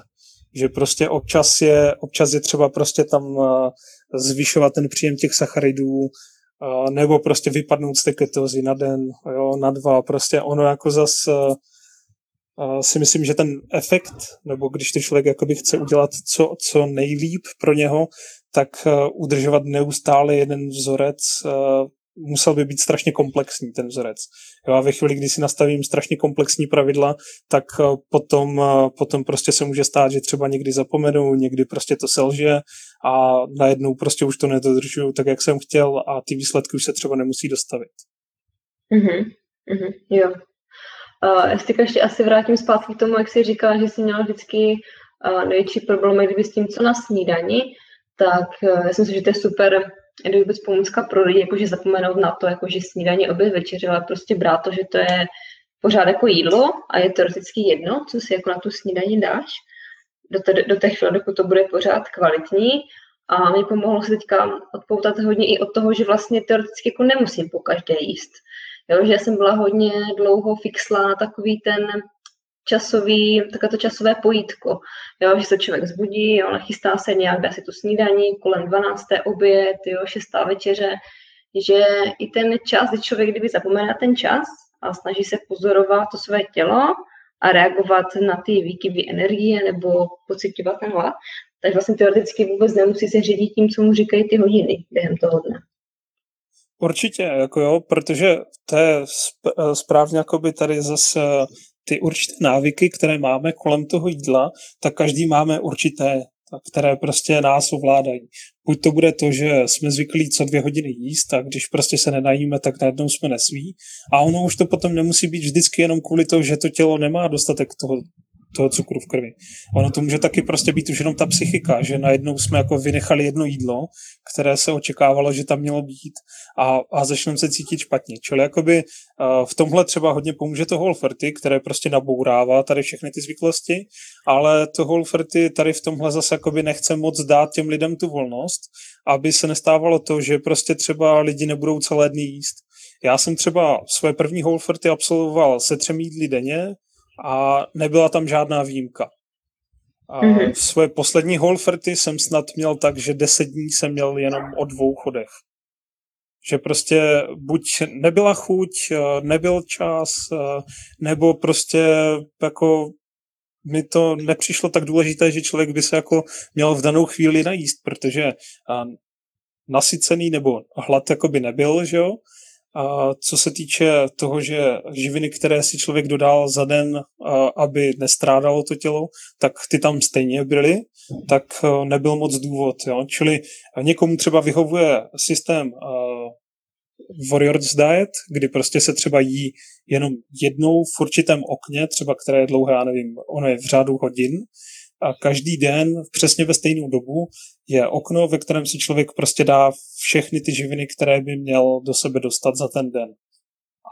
Speaker 4: Že prostě občas je, občas je třeba prostě tam eh, zvyšovat ten příjem těch sacharidů, eh, nebo prostě vypadnout z té ketózy na den, jo, na dva, prostě ono jako zas si myslím, že ten efekt, nebo když to člověk jakoby chce udělat co, co nejlíp pro něho, tak udržovat neustále jeden vzorec musel by být strašně komplexní ten vzorec. Jo, a ve chvíli, kdy si nastavím strašně komplexní pravidla, tak eh, potom, eh, potom prostě se může stát, že třeba někdy zapomenu, někdy prostě to selže a najednou prostě už to nedodržuju tak, jak jsem chtěl a ty výsledky už se třeba nemusí dostavit.
Speaker 1: Mhm, mhm, jo. Uh, já ještě asi vrátím zpátky k tomu, jak jsi říkala, že jsi měla vždycky uh, největší problém kdyby s tím, co na snídani, tak uh, já si myslím, že to je super je vůbec pomůcka pro lidi, jakože zapomenout na to, jakože snídaně, oběd, večeře, ale prostě brát to, že to je pořád jako jídlo a je teoreticky jedno, co si jako na tu snídaní dáš, do té, do té chvíle, dokud to bude pořád kvalitní. A mě pomohlo se teďka odpoutat hodně i od toho, že vlastně teoreticky jako nemusím po každé jíst. Jo, že já jsem byla hodně dlouho fixla na takový ten časový, takové to časové pojítko, jo, že se člověk zbudí, jo, nachystá se nějak, dá si tu snídaní, kolem 12. oběd, jo, 6. večeře, že i ten čas, kdy člověk kdyby zapomene na ten čas a snaží se pozorovat to své tělo a reagovat na ty výkyvy energie nebo pocitovat ten hlad, tak vlastně teoreticky vůbec nemusí se řídit tím, co mu říkají ty hodiny během toho dne.
Speaker 4: Určitě, jako jo, protože to je správně by tady zase ty určité návyky, které máme kolem toho jídla, tak každý máme určité, které prostě nás ovládají. Buď to bude to, že jsme zvyklí co dvě hodiny jíst a když prostě se nenajíme, tak najednou jsme nesví. A ono už to potom nemusí být vždycky jenom kvůli tomu, že to tělo nemá dostatek toho toho cukru v krvi. Ono to může taky prostě být už jenom ta psychika, že najednou jsme jako vynechali jedno jídlo, které se očekávalo, že tam mělo být a, a začneme se cítit špatně. Čili jakoby uh, v tomhle třeba hodně pomůže to Whole které prostě nabourává tady všechny ty zvyklosti, ale to Whole tady v tomhle zase jakoby nechce moc dát těm lidem tu volnost, aby se nestávalo to, že prostě třeba lidi nebudou celé dny jíst. Já jsem třeba své první Whole absolvoval se třemi jídly denně, a nebyla tam žádná výjimka. A mm-hmm. svoje poslední holferty jsem snad měl tak, že deset dní jsem měl jenom o dvou chodech. Že prostě buď nebyla chuť, nebyl čas, nebo prostě jako mi to nepřišlo tak důležité, že člověk by se jako měl v danou chvíli najíst, protože nasycený nebo hlad jako by nebyl, že jo, a co se týče toho, že živiny, které si člověk dodal za den, aby nestrádalo to tělo, tak ty tam stejně byly, tak e, nebyl moc důvod. Jo? Čili někomu třeba vyhovuje systém warriors diet, kdy prostě se třeba jí jenom jednou v určitém okně, třeba které je dlouhé, já nevím, ono je v řádu hodin, a každý den přesně ve stejnou dobu je okno, ve kterém si člověk prostě dá všechny ty živiny, které by měl do sebe dostat za ten den.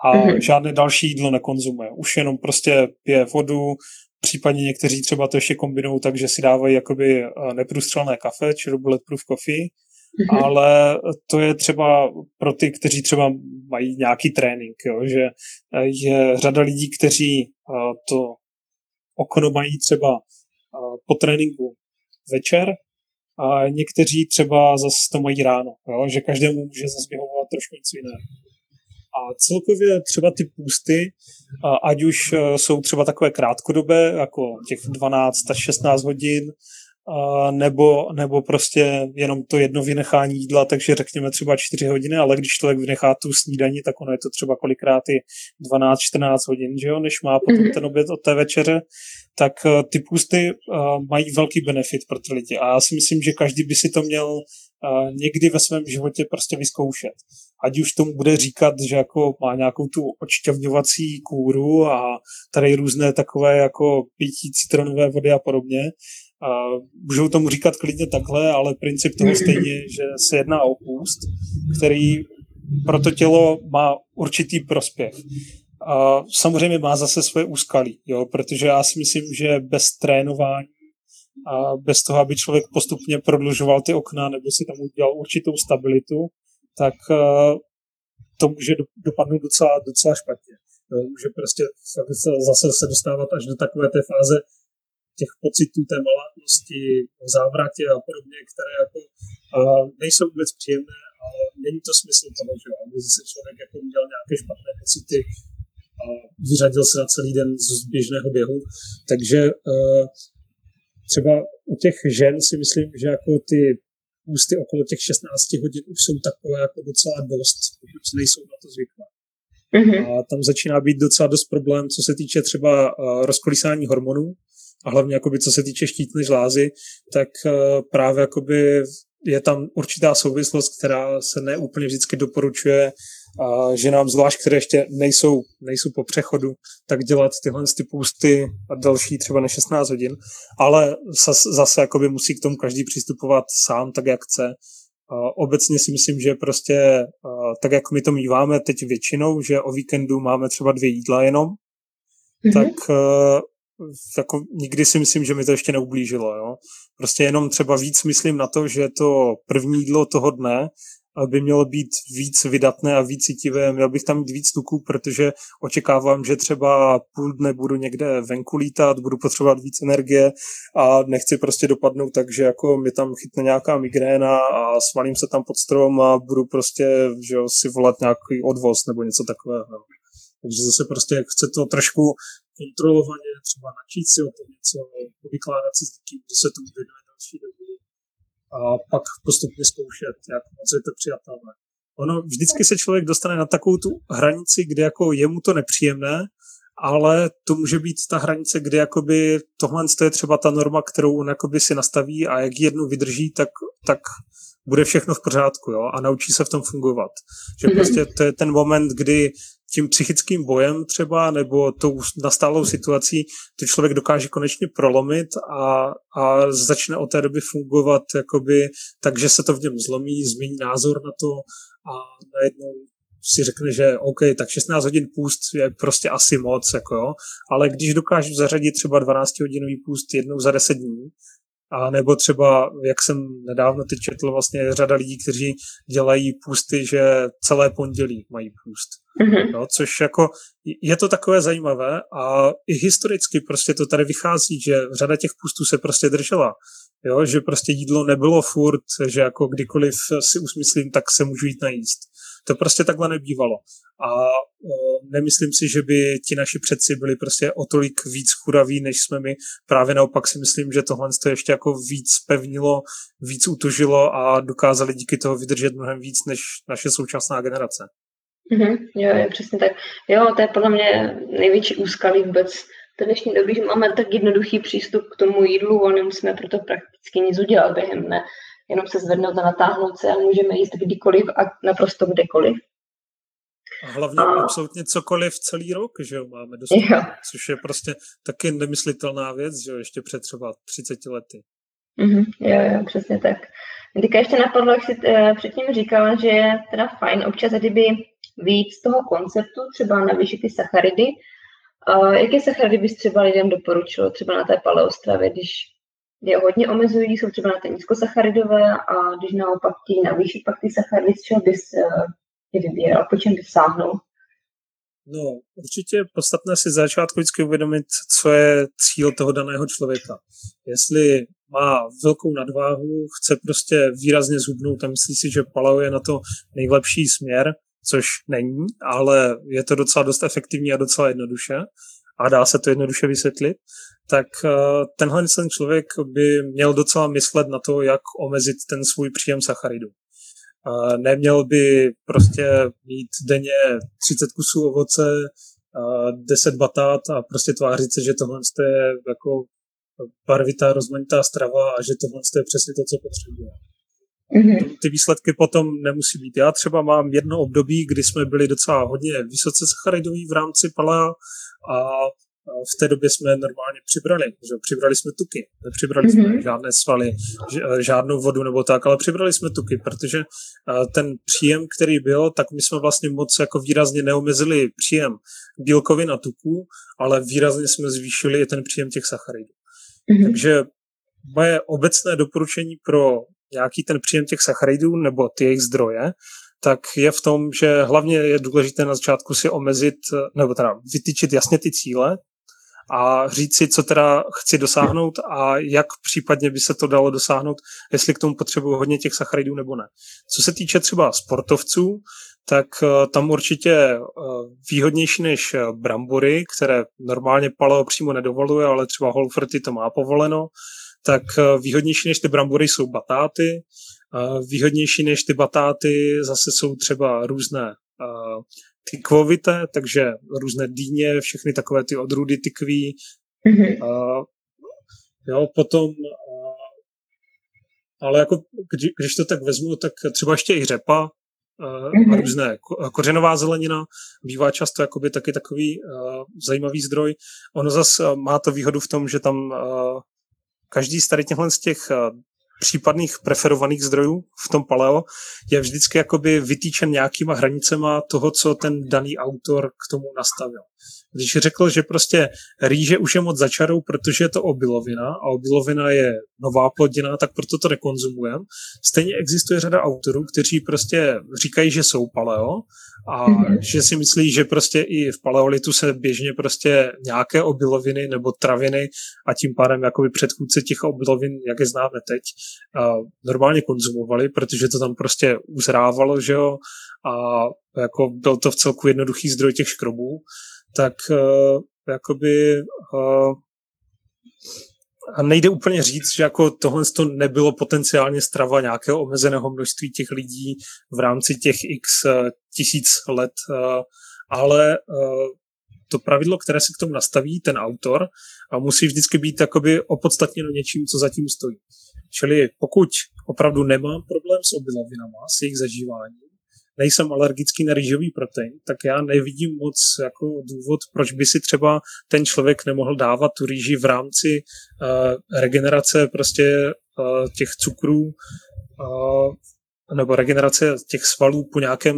Speaker 4: A mm-hmm. žádné další jídlo nekonzumuje. Už jenom prostě pije vodu, případně někteří třeba to ještě kombinují tak, že si dávají jakoby eh, neprůstřelné kafe, čili bulletproof coffee, mm-hmm. ale to je třeba pro ty, kteří třeba mají nějaký trénink, jo, že eh, je řada lidí, kteří eh, to okno mají třeba po tréninku večer a někteří třeba zase to mají ráno, jo, že každému může zase vyhovovat trošku něco jiného. A celkově třeba ty půsty, ať už jsou třeba takové krátkodobé, jako těch 12 až 16 hodin, nebo, nebo prostě jenom to jedno vynechání jídla, takže řekněme třeba 4 hodiny, ale když člověk vynechá tu snídaní, tak ono je to třeba kolikrát i 12-14 hodin, že jo, než má potom mm-hmm. ten oběd od té večeře, tak uh, ty půsty uh, mají velký benefit pro ty lidi. A já si myslím, že každý by si to měl uh, někdy ve svém životě prostě vyzkoušet. Ať už tomu bude říkat, že jako má nějakou tu odšťavňovací kůru a tady různé takové jako pití citronové vody a podobně, a můžou tomu říkat klidně takhle, ale princip toho stejně je, že se jedná o půst, který pro to tělo má určitý prospěch. A samozřejmě má zase své úskalí, jo, protože já si myslím, že bez trénování a bez toho, aby člověk postupně prodlužoval ty okna nebo si tam udělal určitou stabilitu, tak uh, to může dopadnout docela, docela špatně. Jo, může prostě zase se dostávat až do takové té fáze, těch pocitů té malátnosti, závratě a podobně, které jako uh, nejsou vůbec příjemné, ale není to smysl toho, že aby se člověk jako měl nějaké špatné pocity a vyřadil se na celý den z běžného běhu. Takže uh, třeba u těch žen si myslím, že jako ty ústy okolo těch 16 hodin už jsou takové jako docela dost, pokud nejsou na to zvyklé. Mm-hmm. A tam začíná být docela dost problém, co se týče třeba uh, rozkolísání hormonů, a hlavně jakoby, co se týče štítné žlázy, tak uh, právě jakoby je tam určitá souvislost, která se neúplně vždycky doporučuje a že nám zvlášť, které ještě nejsou, nejsou po přechodu, tak dělat tyhle ty půsty a další třeba na 16 hodin, ale zase, zase jakoby musí k tomu každý přistupovat sám tak, jak chce. A obecně si myslím, že prostě tak, jak my to míváme teď většinou, že o víkendu máme třeba dvě jídla jenom, mm-hmm. tak jako nikdy si myslím, že mi to ještě neublížilo. Jo? Prostě jenom třeba víc myslím na to, že to první jídlo toho dne by mělo být víc vydatné a víc citivé. Měl bych tam mít víc tuků, protože očekávám, že třeba půl dne budu někde venku lítat, budu potřebovat víc energie a nechci prostě dopadnout tak, že jako mi tam chytne nějaká migréna a svalím se tam pod strom a budu prostě že jo, si volat nějaký odvoz nebo něco takového. Takže zase prostě chce to trošku kontrolovaně třeba načít si o tom něco, vykládat si s někým, kdo se tomu věnuje další dobu a pak postupně zkoušet, jak moc je to přijatelné. Ono vždycky se člověk dostane na takovou tu hranici, kde jako je mu to nepříjemné, ale to může být ta hranice, kde jakoby tohle je třeba ta norma, kterou on jakoby si nastaví a jak jednu vydrží, tak, tak bude všechno v pořádku jo? a naučí se v tom fungovat. Že mm-hmm. prostě to je ten moment, kdy tím psychickým bojem třeba nebo tou nastálou situací to člověk dokáže konečně prolomit a, a začne od té doby fungovat jakoby tak, že se to v něm zlomí, změní názor na to a najednou si řekne, že OK, tak 16 hodin půst je prostě asi moc, jako jo, ale když dokážu zařadit třeba 12 hodinový půst jednou za 10 dní, a nebo třeba, jak jsem nedávno teď četl, vlastně řada lidí, kteří dělají půsty, že celé pondělí mají půst. Mm-hmm. No, což jako je to takové zajímavé a i historicky prostě to tady vychází, že řada těch půstů se prostě držela. Jo, že prostě jídlo nebylo furt, že jako kdykoliv si usmyslím, tak se můžu jít najíst. To prostě takhle nebývalo. A uh, nemyslím si, že by ti naši předci byli prostě o tolik víc churaví, než jsme my. Právě naopak si myslím, že tohle to ještě jako víc pevnilo, víc utužilo a dokázali díky toho vydržet mnohem víc než naše současná generace.
Speaker 2: Mm-hmm, jo, je přesně tak. Jo, to je podle mě největší úskalí vůbec v dnešní době, že máme tak jednoduchý přístup k tomu jídlu a nemusíme proto prakticky nic udělat během dne. Jenom se zvednout a natáhnout se a můžeme jíst kdykoliv a naprosto kdekoliv.
Speaker 4: A hlavně a... absolutně cokoliv celý rok, že jo, máme dostupné, což je prostě taky nemyslitelná věc, že jo, ještě před třeba 30 lety.
Speaker 2: Mm-hmm, jo, jo, přesně tak. Teďka ještě napadlo, jak jsi uh, předtím říkala, že je teda fajn občas kdyby víc toho konceptu, třeba navýšit ty sacharidy. Uh, jaké sacharidy bys třeba lidem doporučil, třeba na té paleostravě, když je hodně omezují, jsou třeba na té nízkosacharidové a když naopak ti navýšit pak ty sacharidy, z čeho bys uh, je vybíral, po čem bys sáhnul?
Speaker 4: No, určitě je podstatné si začátku vždycky uvědomit, co je cíl toho daného člověka. Jestli má velkou nadváhu, chce prostě výrazně zhubnout a myslí si, že paleo je na to nejlepší směr, což není, ale je to docela dost efektivní a docela jednoduše a dá se to jednoduše vysvětlit, tak eh, tenhle ten člověk by měl docela myslet na to, jak omezit ten svůj příjem sacharidu. Eh, neměl by prostě mít denně 30 kusů ovoce, 10 eh, batát a prostě tvářit se, že tohle je jako barvitá, rozmanitá strava a že tohle je přesně to, co potřebuje. Mm-hmm. Ty výsledky potom nemusí být. Já třeba mám jedno období, kdy jsme byli docela hodně vysoce sacharidoví v rámci palea a v té době jsme normálně přibrali. Že? Přibrali jsme tuky. Nepřibrali mm-hmm. jsme mhm. žádné svaly, žádnou vodu nebo tak, ale přibrali jsme tuky, protože ten příjem, který byl, tak my jsme vlastně moc jako výrazně neomezili příjem bílkovin a tuků, ale výrazně jsme zvýšili i ten příjem těch sacharidů. Mm-hmm. Takže moje obecné doporučení pro nějaký ten příjem těch sacharidů nebo ty jejich zdroje, tak je v tom, že hlavně je důležité na začátku si omezit, nebo teda vytyčit jasně ty cíle a říct si, co teda chci dosáhnout a jak případně by se to dalo dosáhnout, jestli k tomu potřebuji hodně těch sacharidů nebo ne. Co se týče třeba sportovců, tak eh, tam určitě eh, výhodnější než eh, brambory, které normálně paleo přímo nedovoluje, ale třeba Holferty to má povoleno, tak výhodnější než ty brambory jsou batáty, výhodnější než ty batáty zase jsou třeba různé ty kvovité, takže různé dýně, všechny takové ty odrůdy tykví. Mm-hmm. jo, potom ale jako, když, když to tak vezmu, tak třeba ještě i řepa, mm-hmm. a různé kořenová zelenina bývá často jakoby taky takový uh, zajímavý zdroj. Ono zase má to výhodu v tom, že tam uh, každý z tady těchhle z těch uh, případných preferovaných zdrojů v tom paleo je vždycky jakoby vytýčen nějakýma hranicema toho, co ten daný autor k tomu nastavil. Když řekl, že prostě rýže už je moc začarou, protože je to obilovina a obilovina je nová plodina, tak proto to nekonzumujeme. Stejně existuje řada autorů, kteří prostě říkají, že jsou paleo a mm-hmm. že si myslí, že prostě i v paleolitu se běžně prostě nějaké obiloviny nebo traviny a tím pádem jakoby předchůdce těch obilovin, jak je známe teď, normálně konzumovali, protože to tam prostě uzrávalo, že jo, a jako byl to v celku jednoduchý zdroj těch škrobů tak uh, jakoby uh, a nejde úplně říct, že jako tohle to nebylo potenciálně strava nějakého omezeného množství těch lidí v rámci těch x uh, tisíc let, uh, ale uh, to pravidlo, které se k tomu nastaví ten autor, a musí vždycky být jakoby opodstatněno něčím, co zatím stojí. Čili pokud opravdu nemám problém s obilovinama, s jejich zažíváním, nejsem alergický na rýžový protein, tak já nevidím moc jako důvod, proč by si třeba ten člověk nemohl dávat tu rýži v rámci uh, regenerace prostě uh, těch cukrů uh, nebo regenerace těch svalů po nějakém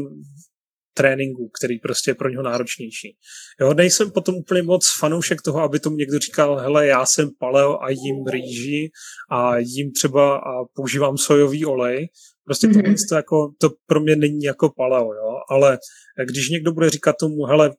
Speaker 4: tréninku, který prostě je pro něho náročnější. Jo, nejsem potom úplně moc fanoušek toho, aby tomu někdo říkal, hele, já jsem paleo a jím rýži a jím třeba a používám sojový olej, Prostě mm-hmm. to, jako, to pro mě není jako paleo, jo? ale když někdo bude říkat tomu, hele,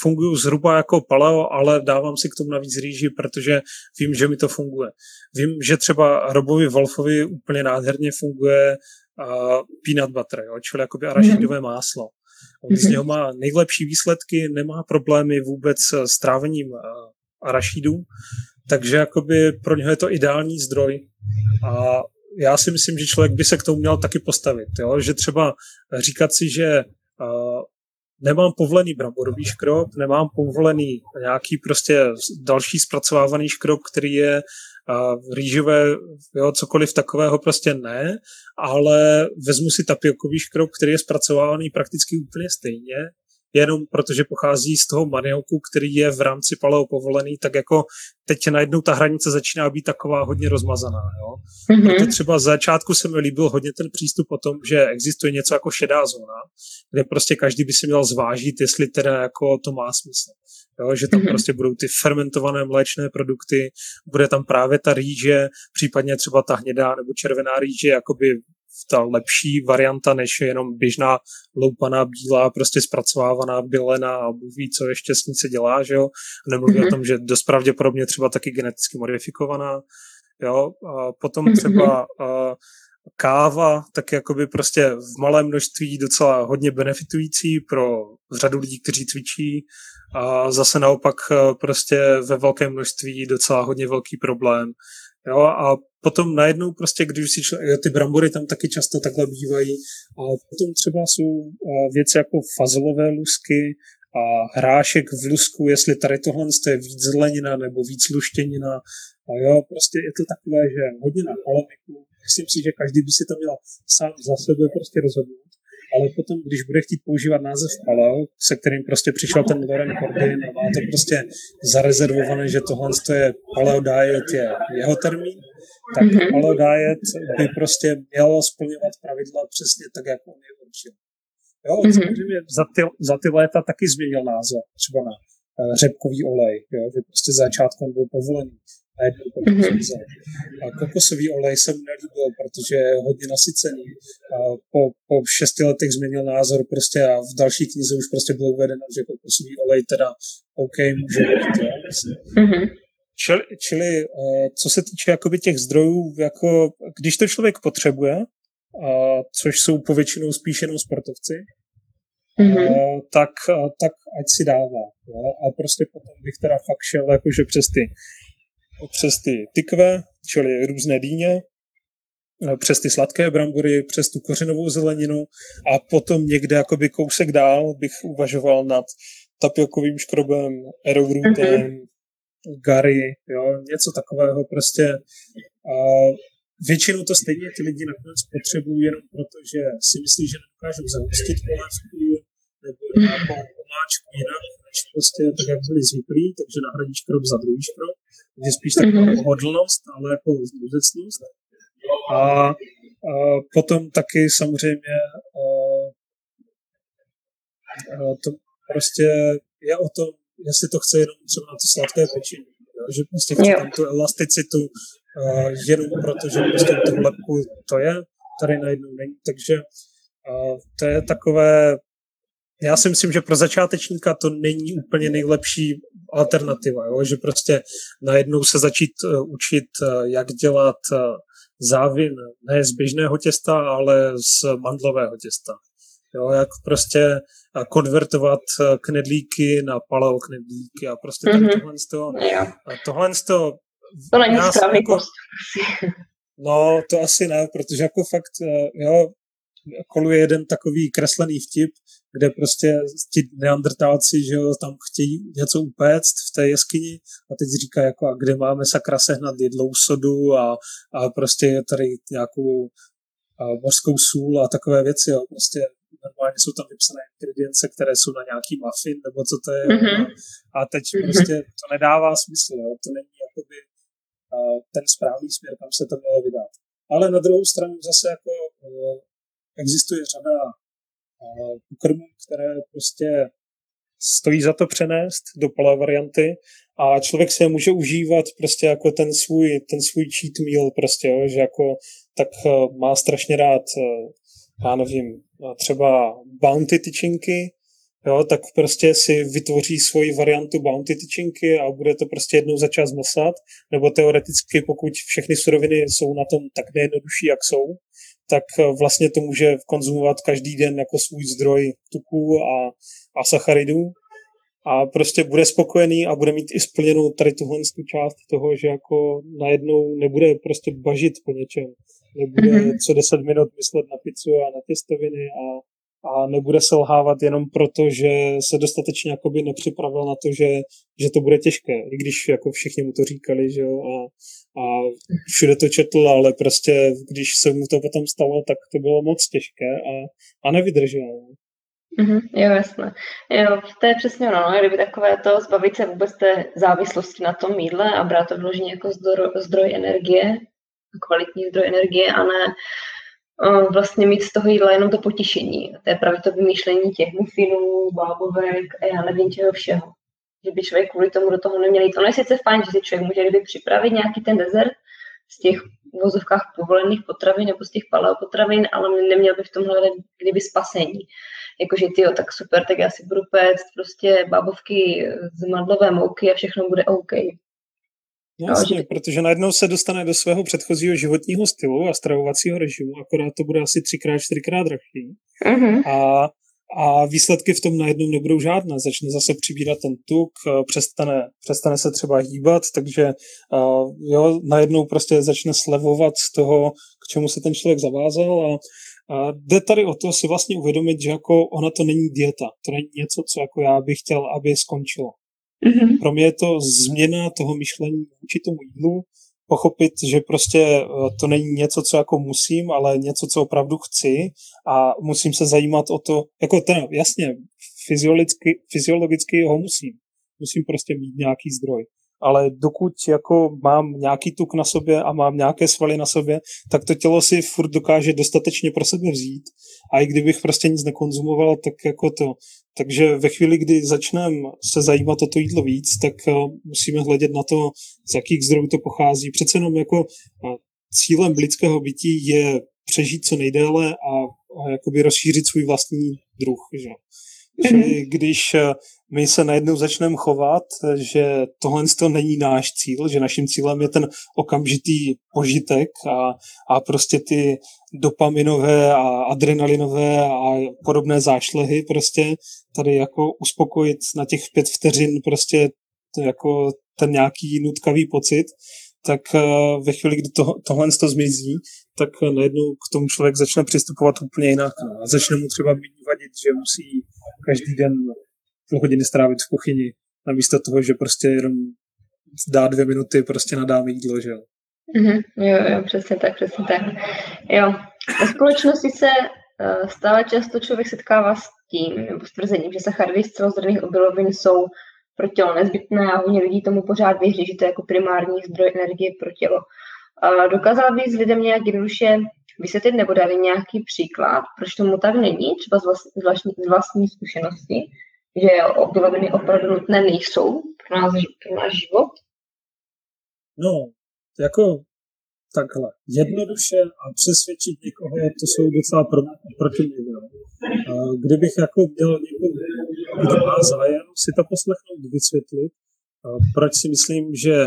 Speaker 4: funguju zhruba jako paleo, ale dávám si k tomu navíc rýži, protože vím, že mi to funguje. Vím, že třeba Robovi Wolfovi úplně nádherně funguje uh, peanut butter, jo? čili jakoby arašidové mm-hmm. máslo. On z mhm. něho má nejlepší výsledky, nemá problémy vůbec s trávením uh, arašidů, takže jakoby pro něho je to ideální zdroj a já si myslím, že člověk by se k tomu měl taky postavit. Jo? Že třeba říkat si, že uh, nemám povolený bramborový škrob, nemám povolený nějaký prostě další zpracovávaný škrob, který je uh, rýžové, jo, cokoliv takového prostě ne, ale vezmu si tapiokový škrob, který je zpracovávaný prakticky úplně stejně, jenom protože pochází z toho manioku, který je v rámci paleo povolený, tak jako teď najednou ta hranice začíná být taková hodně rozmazaná. Jo? Mm-hmm. Proto třeba z začátku se mi líbil hodně ten přístup o tom, že existuje něco jako šedá zóna, kde prostě každý by si měl zvážit, jestli teda jako to má smysl. Jo, že tam mm-hmm. prostě budou ty fermentované mléčné produkty, bude tam právě ta rýže, případně třeba ta hnědá nebo červená rýže, jakoby ta lepší varianta, než jenom běžná loupaná bílá, prostě zpracovávaná bylena a Bůh ví, co ještě s ní se dělá, že jo. Nemluví mm-hmm. o mhm. tom, že dost pravděpodobně třeba taky geneticky modifikovaná, jo. A potom mhm. třeba a, káva, tak jakoby prostě v malém množství docela hodně benefitující pro řadu lidí, kteří cvičí a zase naopak prostě ve velkém množství docela hodně velký problém. Jo, a potom najednou prostě, když si čl- ty brambory tam taky často takhle bývají. A potom třeba jsou věci jako fazolové lusky a hrášek v lusku, jestli tady tohle je víc zelenina nebo víc luštěnina. A jo, prostě je to takové, že hodně na polemiku. Myslím si, že každý by si to měl sám za sebe prostě rozhodnout ale potom, když bude chtít používat název paleo, se kterým prostě přišel ten Loren Corbin a má to prostě zarezervované, že tohle je paleo diet je jeho termín, tak mm-hmm. paleo diet by prostě mělo splňovat pravidla přesně tak, jak on je určil. Jo, mm-hmm. samozřejmě za ty, za ty léta taky změnil název, třeba na uh, řepkový olej, jo, že prostě začátku byl povolený najednou mm-hmm. A kokosový olej jsem nelíbil, protože je hodně nasycený. A po, po šesti letech změnil názor prostě a v další knize už prostě bylo uvedeno, že kokosový olej teda OK, může být. Mm-hmm. Čili, čili uh, co se týče jakoby těch zdrojů, jako, když to člověk potřebuje, uh, což jsou povětšinou spíš jenom sportovci, mm-hmm. uh, tak, uh, tak ať si dává. Jo? A prostě potom bych teda fakt šel jakože přes ty přes ty tykve, čili různé dýně, eh, přes ty sladké brambory, přes tu kořenovou zeleninu a potom někde jakoby kousek dál bych uvažoval nad tapiokovým škrobem, arrowrootem, mm-hmm. gary, jo, něco takového prostě. A většinou to stejně ty lidi nakonec potřebují jenom proto, že si myslí, že nedokážou zahustit polévku nebo nějakou omáčku jinak, prostě tak, jak byli zvyklí, takže nahradí škrob za druhý škrob je spíš taková mm-hmm. pohodlnost, ale jako zlouzecnost. A, a potom taky samozřejmě a, a to prostě je o tom, jestli to chce jenom třeba na to sladké pečení. Že prostě chce tam tu elasticitu uh, jenom proto, že prostě tu lepku to je, tady najednou není. Takže uh, to je takové já si myslím, že pro začátečníka to není úplně nejlepší alternativa, jo? že prostě najednou se začít uh, učit, uh, jak dělat uh, závin ne z běžného těsta, ale z mandlového těsta. Jo, jak prostě konvertovat knedlíky na paleo knedlíky a prostě mm-hmm. tohle z toho, tohle z toho
Speaker 2: to není správný jako,
Speaker 4: No, to asi ne, protože jako fakt, jo, koluje jeden takový kreslený vtip, kde prostě ti neandrtálci, že jo, tam chtějí něco upéct v té jeskyni a teď říká jako, a kde máme sakra sehnat jedlou sodu a, a prostě je tady nějakou a mořskou sůl a takové věci, jo, prostě normálně jsou tam vypsané ingredience, které jsou na nějaký muffin, nebo co to je. Mm-hmm. A, teď mm-hmm. prostě to nedává smysl, jo, to není jakoby ten správný směr, kam se to mělo vydat. Ale na druhou stranu zase jako existuje řada pokrmů, které prostě stojí za to přenést do pole varianty a člověk si je může užívat prostě jako ten svůj, ten svůj cheat meal prostě, jo, že jako tak e, má strašně rád, e, já nevím, třeba bounty tyčinky, jo, tak prostě si vytvoří svoji variantu bounty tyčinky a bude to prostě jednou za čas mlsat, nebo teoreticky, pokud všechny suroviny jsou na tom tak nejjednodušší, jak jsou, tak eh, vlastně to může konzumovat každý den jako svůj zdroj tuků a, a sacharidů a prostě bude spokojený a bude mít i splněnou tady tuhle část toho, že jako najednou nebude prostě bažit po něčem. Nebude mm-hmm. co 10 minut myslet na pizzu a na těstoviny a, a nebude selhávat jenom proto, že se dostatečně jakoby nepřipravil na to, že, že to bude těžké, i když jako všichni mu to říkali, že jo, a, a všude to četl, ale prostě když se mu to potom stalo, tak to bylo moc těžké a, a nevydržel.
Speaker 1: Mm-hmm, jo, jasné. Jo, to je přesně ono, no, kdyby takové to zbavit se vůbec té závislosti na tom jídle a brát to vložení jako zdroj, zdroj energie, kvalitní zdroj energie a ne vlastně mít z toho jídla jenom to potěšení. To je právě to vymýšlení těch mufinů, bábovek a já nevím čeho všeho. Že by člověk kvůli tomu do toho neměl jít. Ono je sice fajn, že si člověk může kdyby připravit nějaký ten dezert z těch vozovkách povolených potravin nebo z těch paleo potravin, ale neměl by v tomhle kdyby spasení jakože ty jo, tak super, tak já si budu péct prostě bábovky z madlové mouky a všechno bude OK.
Speaker 4: Jasně, že... protože najednou se dostane do svého předchozího životního stylu a stravovacího režimu, akorát to bude asi třikrát, čtyřikrát drahší. Uh-huh. A, a výsledky v tom najednou nebudou žádné. Začne zase přibírat ten tuk, přestane, přestane se třeba hýbat, takže uh, jo, najednou prostě začne slevovat z toho, k čemu se ten člověk zavázal a a jde tady o to si vlastně uvědomit, že jako ona to není dieta, to není něco, co jako já bych chtěl, aby skončilo. Mm-hmm. Pro mě je to změna toho myšlení vůči tomu jídlu, pochopit, že prostě e, to není něco, co jako musím, ale něco, co opravdu chci a musím se zajímat o to, jako teda, jasně, fyziologicky, fyziologicky ho musím. Musím prostě mít nějaký zdroj ale dokud jako mám nějaký tuk na sobě a mám nějaké svaly na sobě, tak to tělo si furt dokáže dostatečně pro sebe vzít a i kdybych prostě nic nekonzumoval, tak jako to. Takže ve chvíli, kdy začneme se zajímat o to jídlo víc, tak uh, musíme hledět na to, z jakých zdrojů to pochází. Přece jenom jako uh, cílem lidského bytí je přežít co nejdéle a, a jakoby rozšířit svůj vlastní druh. Že? Čili když uh, my se najednou začneme chovat, že tohle to není náš cíl, že naším cílem je ten okamžitý požitek a, a prostě ty dopaminové a adrenalinové a podobné zášlehy prostě tady jako uspokojit na těch pět vteřin prostě jako ten nějaký nutkavý pocit, tak eh, ve chvíli, kdy to, tohle to zmizí, tak najednou k tomu člověk začne přistupovat úplně jinak. No. A začne mu třeba vadit, že musí každý den půl hodiny strávit v kuchyni, namísto toho, že prostě jenom dá dvě minuty prostě nadáme jídlo, že jo.
Speaker 1: Mm-hmm, jo, jo, přesně tak, přesně tak. Jo, ve společnosti se uh, stále často člověk setkává s tím, nebo s tvrzením, že sacharidy z celozrnných obilovin jsou pro tělo nezbytné a hodně lidí tomu pořád věří, že to je jako primární zdroj energie pro tělo. Dokázal bys lidem nějak jednoduše vysvětlit nebo dát nějaký příklad, proč tomu tak není, třeba z, vlastní, z vlastní, z vlastní zkušenosti, že obiloviny opravdu nutné nejsou pro, nás, pro náš život?
Speaker 4: No, jako takhle. Jednoduše a přesvědčit někoho, to jsou docela pro, proti mě. Kdybych jako měl někoho, kdo má zájem si to poslechnout, vysvětlit, proč si myslím, že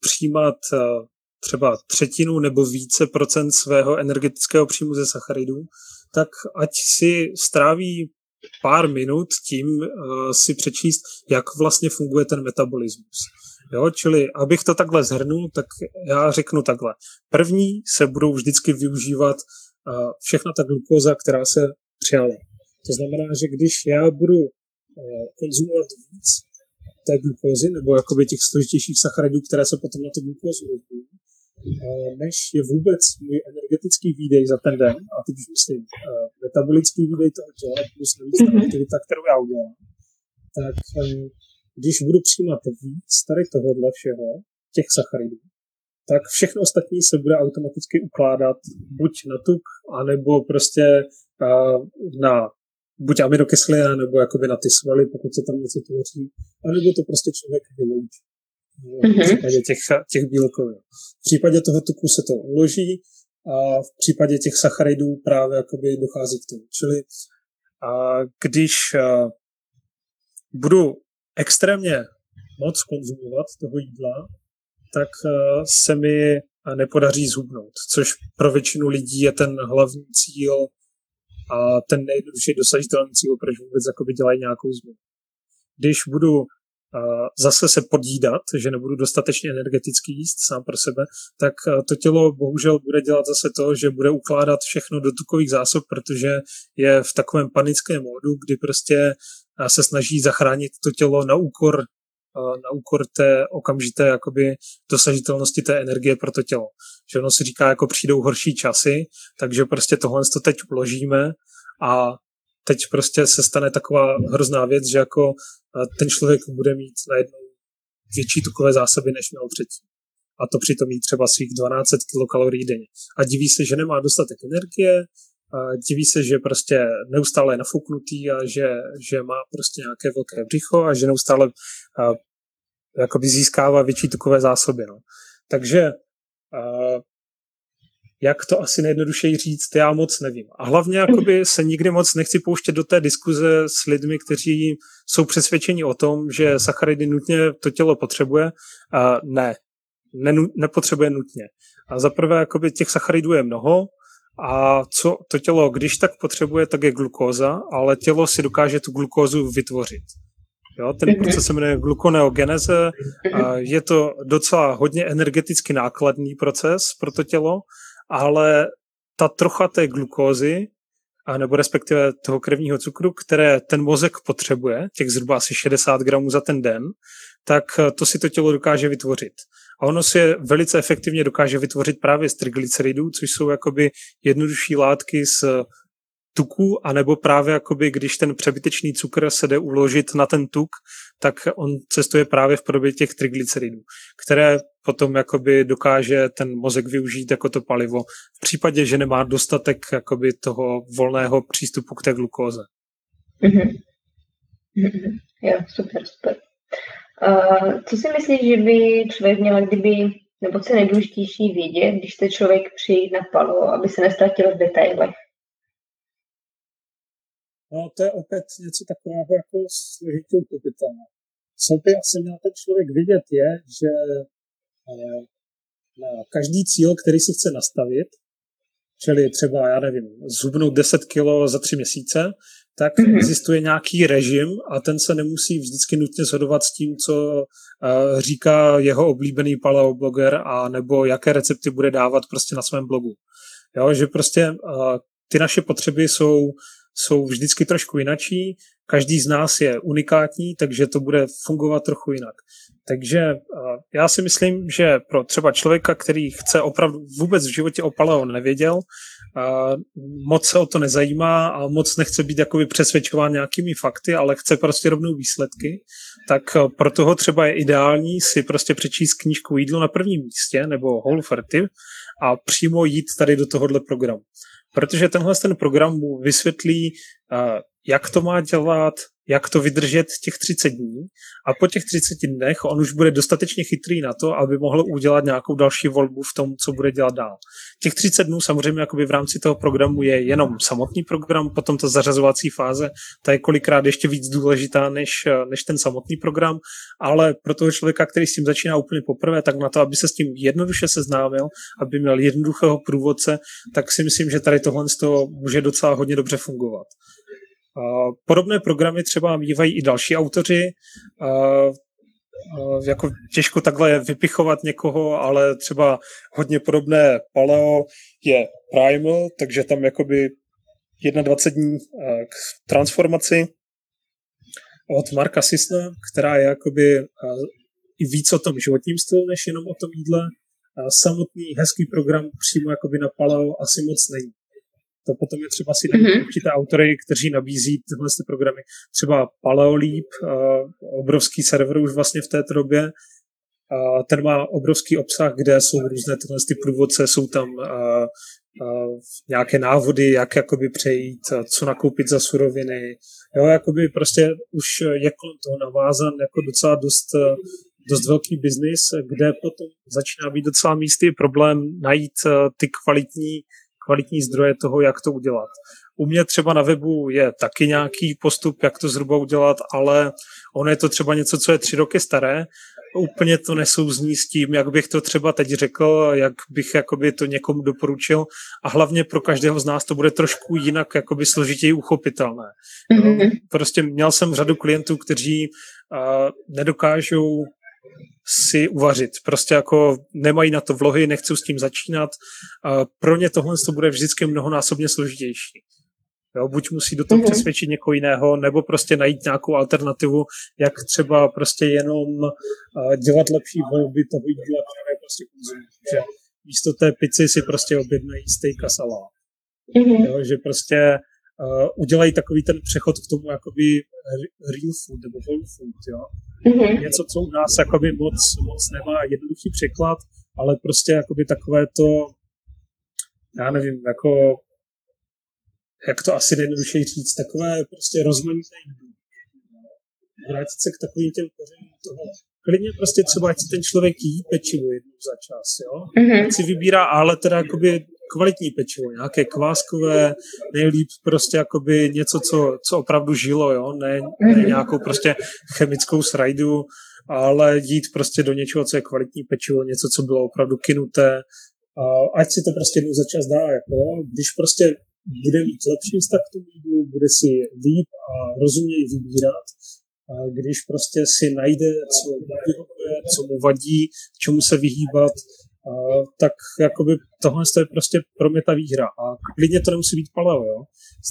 Speaker 4: přijímat třeba třetinu nebo více procent svého energetického příjmu ze sacharidů, tak ať si stráví pár minut tím si přečíst, jak vlastně funguje ten metabolismus. Jo, čili abych to takhle zhrnul, tak já řeknu takhle. První se budou vždycky využívat všechna ta glukóza, která se přijala. To znamená, že když já budu konzumovat víc té glukózy, nebo jakoby těch složitějších sacharidů, které se potom na tu glukózu než je vůbec můj energetický výdej za ten den, a teď už myslím uh, metabolický výdej toho těla plus navíc ta mhm. aktivita, kterou já udělám, tak když budu přijímat víc tady tohohle všeho, těch sacharidů, tak všechno ostatní se bude automaticky ukládat buď na tuk, anebo prostě na buď aminokyseliny, nebo jakoby na ty svaly, pokud se tam něco tvoří, anebo to prostě člověk vyloučí v případě těch, těch bílkovin. V případě toho tuku se to uloží a v případě těch sacharidů právě jakoby dochází k tomu. Čili a když a, budu extrémně moc konzumovat toho jídla, tak a, se mi nepodaří zhubnout, což pro většinu lidí je ten hlavní cíl a ten nejjednodušší dosažitelný cíl, proč vůbec jakoby dělají nějakou změnu. Když budu zase se podídat, že nebudu dostatečně energeticky jíst sám pro sebe, tak to tělo bohužel bude dělat zase to, že bude ukládat všechno do tukových zásob, protože je v takovém panickém módu, kdy prostě se snaží zachránit to tělo na úkor na úkor té okamžité jakoby dosažitelnosti té energie pro to tělo. Že ono si říká, jako přijdou horší časy, takže prostě tohle to teď uložíme a teď prostě se stane taková hrozná věc, že jako ten člověk bude mít najednou větší tukové zásoby, než měl předtím. A to přitom jí třeba svých 12 kilokalorií denně. A diví se, že nemá dostatek energie, diví se, že prostě neustále je nafuknutý a že, že má prostě nějaké velké břicho a že neustále a, jakoby získává větší tukové zásoby. No. Takže jak to asi nejjednodušeji říct, já moc nevím. A hlavně jakoby se nikdy moc nechci pouštět do té diskuze s lidmi, kteří jsou přesvědčeni o tom, že sacharidy nutně to tělo potřebuje. Ne, ne, nepotřebuje nutně. A zaprvé jakoby těch sacharidů je mnoho, a co to tělo, když tak potřebuje, tak je glukóza, ale tělo si dokáže tu glukózu vytvořit. Jo, ten mhm. proces se jmenuje glukoneogeneze. Je to docela hodně energeticky nákladný proces pro to tělo, ale ta trocha té glukózy, nebo respektive toho krevního cukru, které ten mozek potřebuje, těch zhruba asi 60 gramů za ten den, tak to si to tělo dokáže vytvořit. A ono si je velice efektivně dokáže vytvořit právě z triglyceridů, což jsou jakoby jednodušší látky z tuku, anebo právě jakoby, když ten přebytečný cukr se jde uložit na ten tuk, tak on cestuje právě v podobě těch triglyceridů, které potom jakoby dokáže ten mozek využít jako to palivo v případě, že nemá dostatek jakoby toho volného přístupu k té glukóze. Mm-hmm.
Speaker 2: Mm-hmm. Jo, super, super. Uh, co si myslíš, že by člověk měl, kdyby, nebo co je nejdůležitější vědět, když chce člověk přijít na palo, aby se nestratil v detailech?
Speaker 4: No to je opět něco takového jako složitě uchopitelné. Co by asi měl ten člověk vidět je, že eh, na každý cíl, který si chce nastavit, čili třeba, já nevím, zhubnout 10 kg za tři měsíce, tak mm-hmm. existuje nějaký režim a ten se nemusí vždycky nutně shodovat s tím, co uh, říká jeho oblíbený paleobloger a nebo jaké recepty bude dávat prostě na svém blogu. Jo, že prostě uh, ty naše potřeby jsou jsou vždycky trošku jinačí, každý z nás je unikátní, takže to bude fungovat trochu jinak. Takže já si myslím, že pro třeba člověka, který chce opravdu vůbec v životě o paleo nevěděl, moc se o to nezajímá a moc nechce být jakoby přesvědčován nějakými fakty, ale chce prostě rovnou výsledky, tak pro toho třeba je ideální si prostě přečíst knížku Jídlo na prvním místě nebo Whole Ferty a přímo jít tady do tohohle programu protože tenhle ten program mu vysvětlí, jak to má dělat, jak to vydržet těch 30 dní a po těch 30 dnech on už bude dostatečně chytrý na to, aby mohl udělat nějakou další volbu v tom, co bude dělat dál. Těch 30 dnů samozřejmě jakoby v rámci toho programu je jenom samotný program, potom ta zařazovací fáze, ta je kolikrát ještě víc důležitá než, než ten samotný program, ale pro toho člověka, který s tím začíná úplně poprvé, tak na to, aby se s tím jednoduše seznámil, aby měl jednoduchého průvodce, tak si myslím, že tady tohle z toho může docela hodně dobře fungovat. Podobné programy třeba mývají i další autoři. Jako těžko takhle vypichovat někoho, ale třeba hodně podobné paleo je Primal, takže tam jakoby 21 dní k transformaci od Marka Sisna, která je jakoby i víc o tom životním stylu, než jenom o tom jídle. Samotný hezký program přímo jakoby na paleo asi moc není. To potom je třeba si najít mm-hmm. určité autory, kteří nabízí tyhle ty programy. Třeba Paleolíp, obrovský server už vlastně v této době, ten má obrovský obsah, kde jsou různé tyhle ty průvodce, jsou tam nějaké návody, jak jakoby přejít, co nakoupit za suroviny. Jo, jakoby prostě už je kolem toho navázan jako docela dost, dost velký biznis, kde potom začíná být docela místý problém najít ty kvalitní kvalitní zdroje toho, jak to udělat. U mě třeba na webu je taky nějaký postup, jak to zhruba udělat, ale ono je to třeba něco, co je tři roky staré. Úplně to nesouzní s tím, jak bych to třeba teď řekl, jak bych jakoby to někomu doporučil a hlavně pro každého z nás to bude trošku jinak jakoby složitěji uchopitelné. Mm-hmm. Prostě měl jsem řadu klientů, kteří uh, nedokážou si uvařit. Prostě jako nemají na to vlohy, nechcou s tím začínat. A pro ně tohle to bude vždycky mnohonásobně složitější. Jo, buď musí do toho mm-hmm. přesvědčit někoho jiného, nebo prostě najít nějakou alternativu, jak třeba prostě jenom uh, dělat lepší volby toho jídla, které prostě konzumují. Že místo té pici si prostě objednají steak a salát. Mm-hmm. Jo, že prostě uh, udělají takový ten přechod k tomu jakoby real food nebo whole food, jo.
Speaker 2: Mhm.
Speaker 4: Něco, co u nás jakoby moc, moc nemá jednoduchý překlad, ale prostě jakoby takové to, já nevím, jako jak to asi nejjednodušeji říct, takové prostě rozmanité jídlo. Vrátit se k takovým těm kořenům toho. Klidně prostě třeba, ať si ten člověk jí pečivo jednou za čas, jo?
Speaker 2: Mhm.
Speaker 4: Ať si vybírá, ale teda jakoby kvalitní pečivo, nějaké kváskové, nejlíp prostě jakoby něco, co, co opravdu žilo, jo? Ne, ne
Speaker 2: Mhm.
Speaker 4: nějakou prostě chemickou srajdu, ale jít prostě do něčeho, co je kvalitní pečivo, něco, co bylo opravdu kinuté, a ať si to prostě jednou za čas dá, jako, když prostě bude mít lepší vztah k tomu jídlu, bude si líp a rozuměji vybírat, a když prostě si najde, co mu vyhovuje, co mu vadí, čemu se vyhýbat, tak jakoby tohle je prostě pro mě ta výhra. A klidně to nemusí být paleo, jo.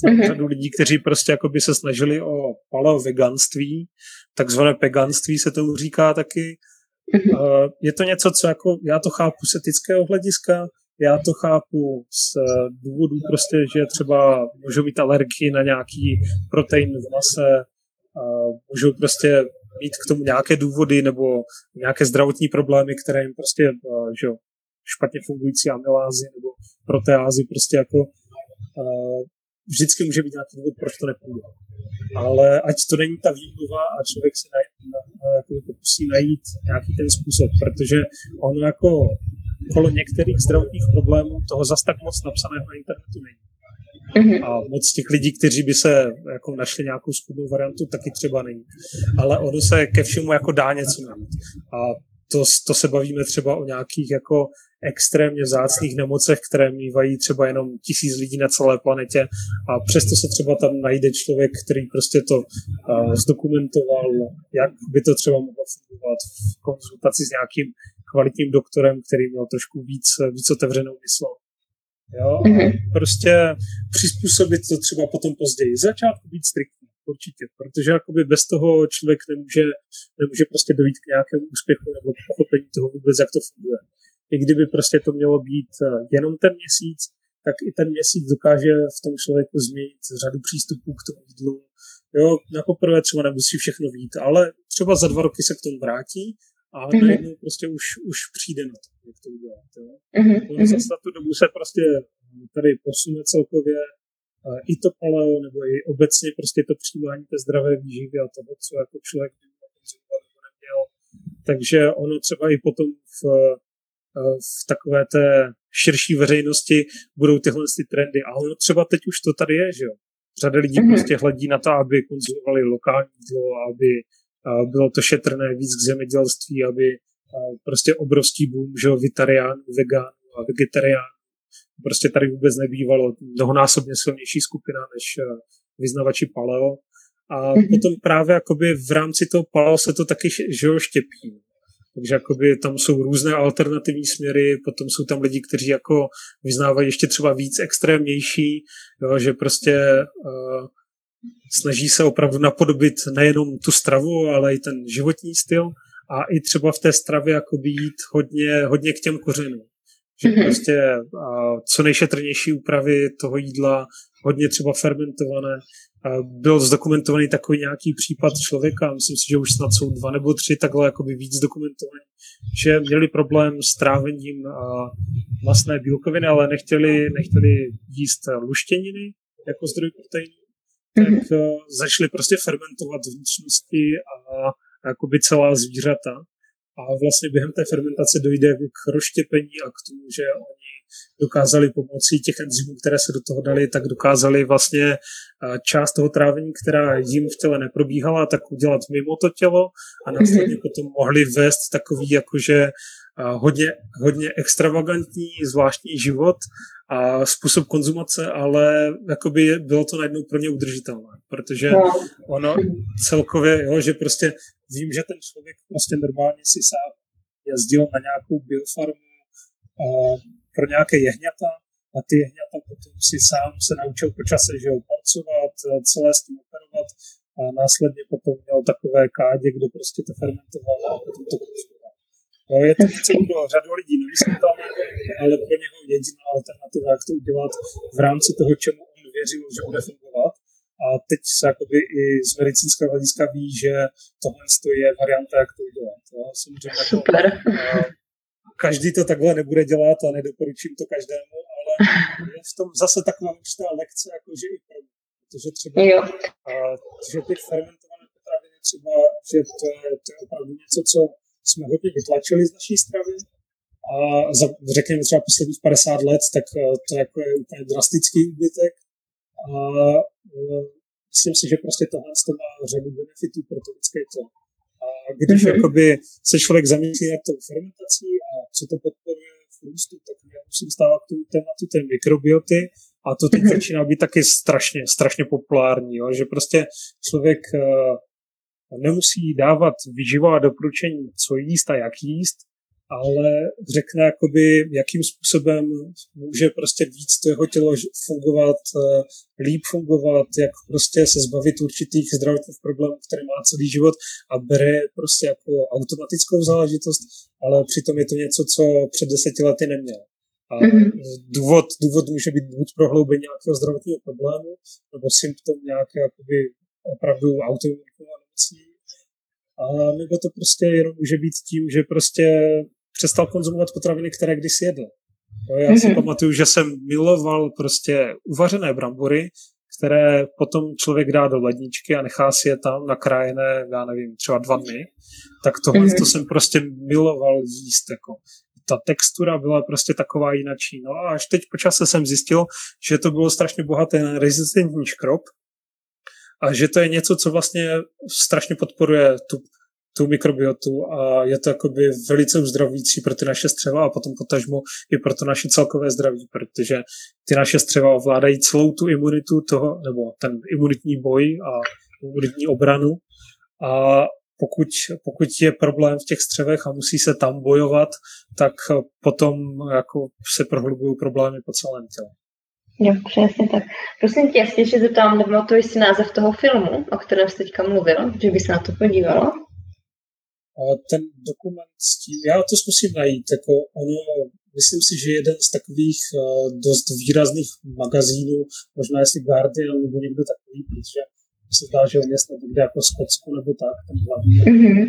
Speaker 4: Znám
Speaker 2: Mhm.
Speaker 4: řadu lidí, kteří prostě jakoby se snažili o paleo veganství, takzvané peganství se tomu říká taky.
Speaker 2: Mhm.
Speaker 4: A Je to něco, co jako, já to chápu z etického hlediska, já to chápu z eh, důvodu prostě, že třeba můžou mít alergii na nějaký protein v mase, můžou prostě mít k tomu nějaké důvody nebo nějaké zdravotní problémy, které jim prostě eh, že jo, špatně fungující amylázy nebo proteázy prostě jako eh, vždycky může být nějaký důvod, proč to nepůjde. Ale ať to není ta výmluva a člověk se najít, na, na, jako pokusí najít nějaký ten způsob, protože ono jako kolo některých zdravotních problémů toho zas tak moc napsaného na internetu není.
Speaker 2: Mhm.
Speaker 4: A moc těch lidí, kteří by se jako našli nějakou skudnou variantu, taky třeba není. Ale ono se ke všemu jako dá něco najít. A to, to se bavíme třeba o nějakých jako extrémně vzácných nemocech, které mývají třeba jenom tisíc lidí na celé planetě a přesto se třeba tam najde člověk, který prostě to uh, zdokumentoval, jak by to třeba mohlo fungovat v konzultaci s nějakým kvalitním doktorem, který měl trošku víc, víc otevřenou mysl. Jo? A
Speaker 2: Mhm.
Speaker 4: prostě přizpůsobit to třeba potom později. Z začátku být striktní, určitě, protože jakoby bez toho člověk nemůže, nemůže prostě dojít k nějakému úspěchu nebo k pochopení toho vůbec, jak to funguje. I kdyby prostě to mělo být eh, jenom ten měsíc, tak i ten měsíc dokáže v tom člověku změnit řadu přístupů k tomu jídlu. Jo, na poprvé třeba nemusí všechno vít, ale třeba za dva roky se k tomu vrátí a
Speaker 2: Mhm.
Speaker 4: najednou prostě už, už přijde na to, jak to udělat. Jo.
Speaker 2: Mhm.
Speaker 4: Ono
Speaker 2: Mhm.
Speaker 4: zase za tu dobu se prostě tady posune celkově i to paleo, nebo i obecně prostě to přijímání té zdravé výživy a toho, co jako člověk by nebo neměl. Takže ono třeba i potom v, v takové té širší veřejnosti budou tyhle ty trendy. A ono třeba teď už to tady je, že jo. Řada lidí
Speaker 2: Mhm.
Speaker 4: prostě hledí na to, aby konzumovali lokální jídlo, aby bylo to šetrné víc k zemědělství, aby prostě obrovský boom, že jo, vitariánů, vegánů a vegetariánů prostě tady vůbec nebývalo. Mnohonásobně silnější skupina než vyznavači paleo. A
Speaker 2: Mhm.
Speaker 4: potom právě jakoby v rámci toho paleo se to taky že jo, štěpí. Takže jakoby tam jsou různé alternativní směry, potom jsou tam lidi, kteří jako vyznávají ještě třeba víc extrémnější, jo, že prostě uh, snaží se opravdu napodobit nejenom tu stravu, ale i ten životní styl a i třeba v té stravě jakoby jít hodně, hodně k těm kořenům. Že
Speaker 2: Mhm.
Speaker 4: prostě uh, co nejšetrnější úpravy toho jídla, hodně třeba fermentované. Uh, byl zdokumentovaný takový nějaký případ člověka, myslím si, že už snad jsou dva nebo tři takhle jakoby víc dokumentovaný, že měli problém s trávením uh, masné bílkoviny, ale nechtěli, nechtěli jíst luštěniny jako zdroj proteinů, tak uh, začali prostě fermentovat vnitřnosti a jakoby celá zvířata. A vlastně během té fermentace dojde k rozštěpení a k tomu, že oni dokázali pomocí těch enzymů, které se do toho dali, tak dokázali vlastně eh, část toho trávení, která jim v těle neprobíhala, tak udělat mimo to tělo a následně potom mohli vést takový jakože eh, hodně, hodně extravagantní, zvláštní život a způsob konzumace, ale jakoby bylo to najednou pro ně udržitelné, protože
Speaker 2: No.
Speaker 4: ono celkově, jo, že prostě vím, že ten člověk prostě normálně si sám jezdil na nějakou biofarmu a pro nějaké jehňata a ty jehňata potom si sám se naučil po čase, že ho porcovat, celé s tím operovat a následně potom měl takové kádě, kde prostě to fermentoval a potom to konzumoval. Jo, je to něco pro řadu lidí nevysvětlené, ale pro něho jediná alternativa, jak to udělat v rámci toho, čemu on věřil, že bude fungovat a teď se jakoby i z medicínského hlediska ví, že tohle je varianta, jak to udělat. Jo. Samozřejmě jako,
Speaker 2: Super.
Speaker 4: každý to takhle nebude dělat a nedoporučím to každému, ale je v tom zase taková určitá lekce, jako že i pro. Protože třeba,
Speaker 2: Jo.
Speaker 4: a, že ty fermentované potraviny třeba, že to, je, to je opravdu něco, co jsme hodně vytlačili z naší stravy, a za, řekněme třeba posledních 50 let, tak eh, to jako je úplně drastický úbytek. A uh, myslím si, že prostě tohle to má řadu benefitů pro to lidské tělo. A když mm-hmm. jakoby se člověk zamyslí nad tou fermentací a co to podporuje v růstu, tak já musím stávat k tomu tématu té mikrobioty a to teď mm-hmm. začíná být taky strašně, strašně populární, jo? že prostě člověk uh, nemusí dávat výživová doporučení, co jíst a jak jíst, ale řekne, jakoby, jakým způsobem může prostě víc to jeho tělo fungovat, eh, líp fungovat, jak prostě se zbavit určitých zdravotních problémů, které má celý život a bere prostě jako automatickou záležitost, ale přitom je to něco, co před deseti lety neměl. A mm-hmm. důvod, důvod může být buď prohloubení nějakého zdravotního problému, nebo symptom nějaké jakoby opravdu autoimunního nemocí, a nebo to prostě jenom může být tím, že prostě přestal konzumovat potraviny, které kdysi jedl. Já si mm-hmm. pamatuju, že jsem miloval prostě uvařené brambory, které potom člověk dá do ledničky a nechá si je tam nakrájené, já nevím, třeba dva dny, tak tohle mm-hmm. to jsem prostě miloval jíst. Jako. Ta textura byla prostě taková jinačí. No a až teď po čase jsem zjistil, že to bylo strašně bohaté na rezistentní škrob a že to je něco, co vlastně strašně podporuje tu tu mikrobiotu a je to jakoby velice uzdravující pro ty naše střeva a potom potažmo i pro to naše celkové zdraví, protože ty naše střeva ovládají celou tu imunitu toho, nebo ten imunitní boj a imunitní obranu a pokud, pokud je problém v těch střevech a musí se tam bojovat, tak potom jako se prohlubují problémy po celém těle.
Speaker 2: Jo, přesně tak. Prosím tě, jasně, že zeptám, nepamatuješ si název toho filmu, o kterém jsi teďka mluvil, že by se na to podívalo?
Speaker 4: ten dokument s tím, já to zkusím najít, jako ono, myslím si, že jeden z takových uh, dost výrazných magazínů, možná jestli Guardian nebo někdo takový, protože se zdá, že on je snad někde jako Skotsku nebo tak, ten hlavní, mm-hmm.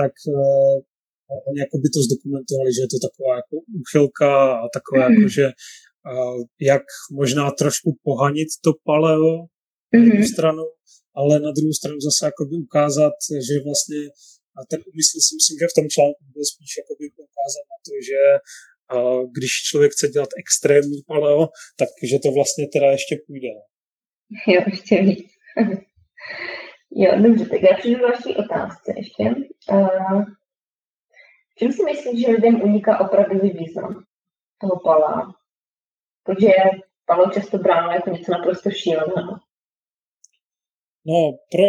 Speaker 4: tak uh, oni jako by to zdokumentovali, že je to taková jako úchylka a takové mm-hmm. jako, že uh, jak možná trošku pohanit to paleo mm-hmm. na jednu mhm. stranu, ale na druhou stranu zase jako by ukázat, že vlastně a ten úmysl si myslím, že v tom článku byl spíš jakoby poukázat na to, že a když člověk chce dělat extrémní paleo, tak že to vlastně teda ještě půjde.
Speaker 2: Jo, ještě víc. jo, dobře, tak já přijdu další otázce ještě. Uh, čím si myslíš, že lidem uniká opravdový význam toho pala? Protože palo často bráno jako něco naprosto šíleného.
Speaker 4: No, pro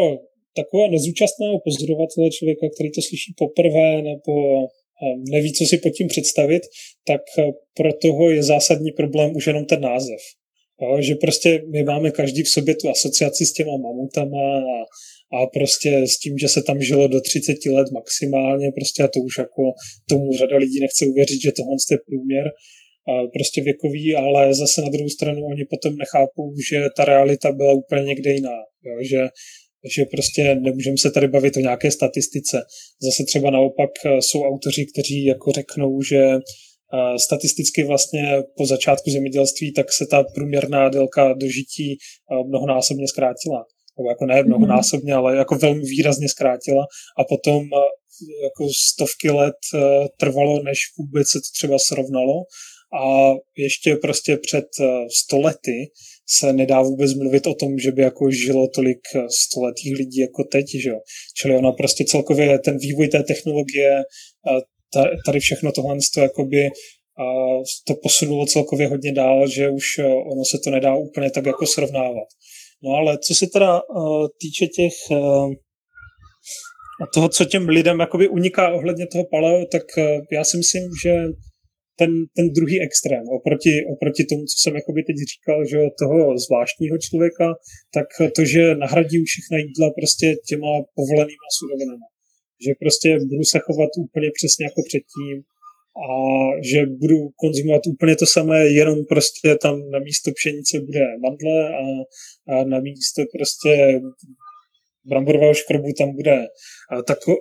Speaker 4: takové nezúčastného pozorovatele, člověka, který to slyší poprvé nebo eh, neví, co si pod tím představit, tak eh, pro toho je zásadní problém už jenom ten název. Jo, že prostě my máme každý v sobě tu asociaci s těma mamutama a, a prostě s tím, že se tam žilo do 30 let maximálně, prostě a to už jako tomu řada lidí nechce uvěřit, že tohle je průměr, a prostě věkový, ale zase na druhou stranu oni potom nechápou, že ta realita byla úplně někde jiná, jo, že takže prostě nemůžeme se tady bavit o nějaké statistice. Zase třeba naopak eh, jsou autoři, kteří jako řeknou, že eh, statisticky vlastně po začátku zemědělství tak se ta průměrná délka dožití eh, mnohonásobně zkrátila. Nebo jako ne mnohonásobně, ale jako velmi výrazně zkrátila a potom jako stovky let trvalo, než vůbec se to třeba srovnalo a ještě prostě před stolety se nedá vůbec mluvit o tom, že by jako žilo tolik eh, stoletých lidí jako teď, že jo. Čili ona prostě celkově ten vývoj té technologie, tady všechno tohle to jakoby to posunulo celkově hodně dál, že už eh, ono se to nedá úplně tak jako srovnávat. No ale co se teda týče těch uh, toho, co těm lidem jakoby uniká ohledně toho paleo, tak já si myslím, že ten, ten druhý extrém, oproti, oproti tomu, co jsem jakoby teď říkal, že toho zvláštního člověka, tak to, že nahradím všechna jídla prostě těma povolenýma surovinami. Že prostě budu se chovat úplně přesně jako předtím a že budu konzumovat úplně to samé, jenom prostě tam na místo pšenice bude mandle a, a na místo prostě bramborového škrobu tam bude tako,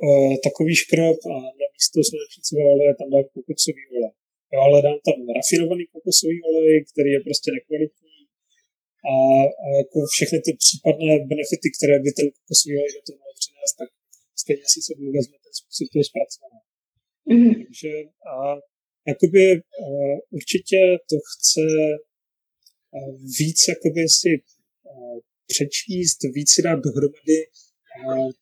Speaker 4: takový škrob a na místo slunečnicového oleje tam dám kokosový olej. Jo, ale dám tam rafinovaný kokosový olej, který je prostě nekvalitní a, a jako všechny ty případné benefity, které by ten kokosový olej do toho mohl přinést, tak stejně si se vezme ten způsob toho zpracování. Mm-hmm. Takže a, jakoby a, určitě to chce a, víc jakoby si a, přečíst, víc si dát dohromady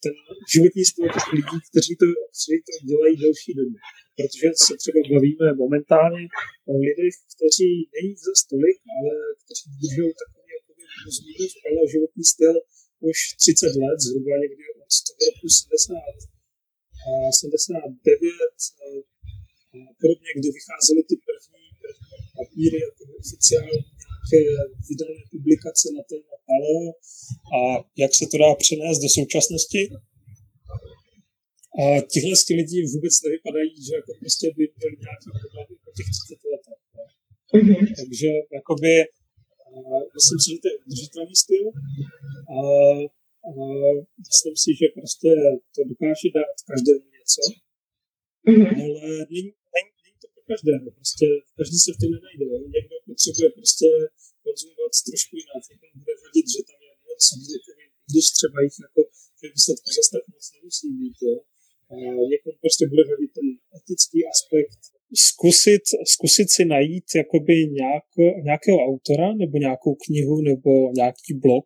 Speaker 4: ten životní styl těch lidí, kteří to, kteří to dělají delší dobu. Protože se třeba bavíme momentálně o lidech, kteří není za stolik, ale kteří držou takový jakoby ale životní styl už 30 let, zhruba někdy od roku 70 79 a podobně, kdy vycházely ty první papíry, jako oficiální nějaké vydané publikace na téma paleo a jak se to dá přenést do současnosti. A tihle lidi vůbec nevypadají, že jako prostě by měli nějaký problém po těch 30 letech. Mm-hmm. Takže jakoby, uh, myslím si, že to je udržitelný styl. A uh, myslím si, že prostě to dokáže dát každému něco, mm-hmm. ale není, není, není to pro každého. Prostě každý se v tom nenajde. Jo. Někdo potřebuje prostě konzumovat trošku jinak. Někomu bude vadit, že tam je moc bílkovin, když třeba jich jako ve výsledku zase tak moc nemusí být. Jo. A někomu prostě bude vadit ten etický aspekt zkusit, zkusit si najít jakoby nějak, nějakého autora nebo nějakou knihu nebo nějaký blog,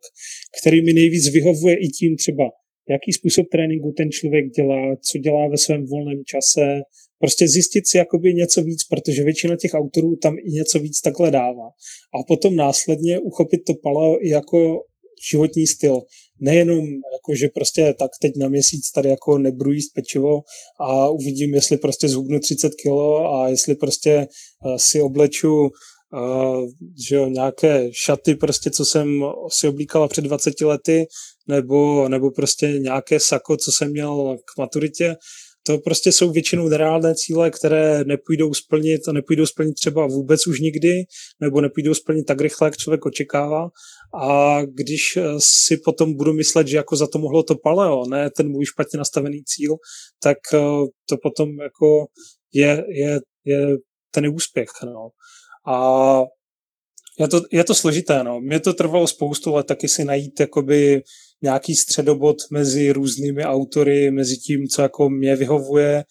Speaker 4: který mi nejvíc vyhovuje i tím třeba, jaký způsob tréninku ten člověk dělá, co dělá ve svém volném čase, prostě zjistit si jakoby něco víc, protože většina těch autorů tam i něco víc takhle dává. A potom následně uchopit to paleo i jako životní styl. Nejenom jako, že prostě tak teď na měsíc tady jako nebudu jíst pečivo a uvidím, jestli prostě zhubnu 30 kilo a jestli prostě uh, si obleču že jo, nějaké šaty, prostě, co jsem si oblíkala před 20 lety, nebo, nebo prostě nějaké sako, co jsem měl k maturitě, to prostě jsou většinou nereálné cíle, které nepůjdou splnit a nepůjdou splnit třeba vůbec už nikdy, nebo nepůjdou splnit tak rychle, jak člověk očekává. A když eh, si potom budu myslet, že jako za to mohlo to paleo, ne ten můj špatně nastavený cíl, tak eh, to potom jako je, je, je ten úspěch. No. A je to, je to složité, no. Mě to trvalo spoustu let taky si najít jakoby nějaký středobod mezi různými autory, mezi tím, co jako mě vyhovuje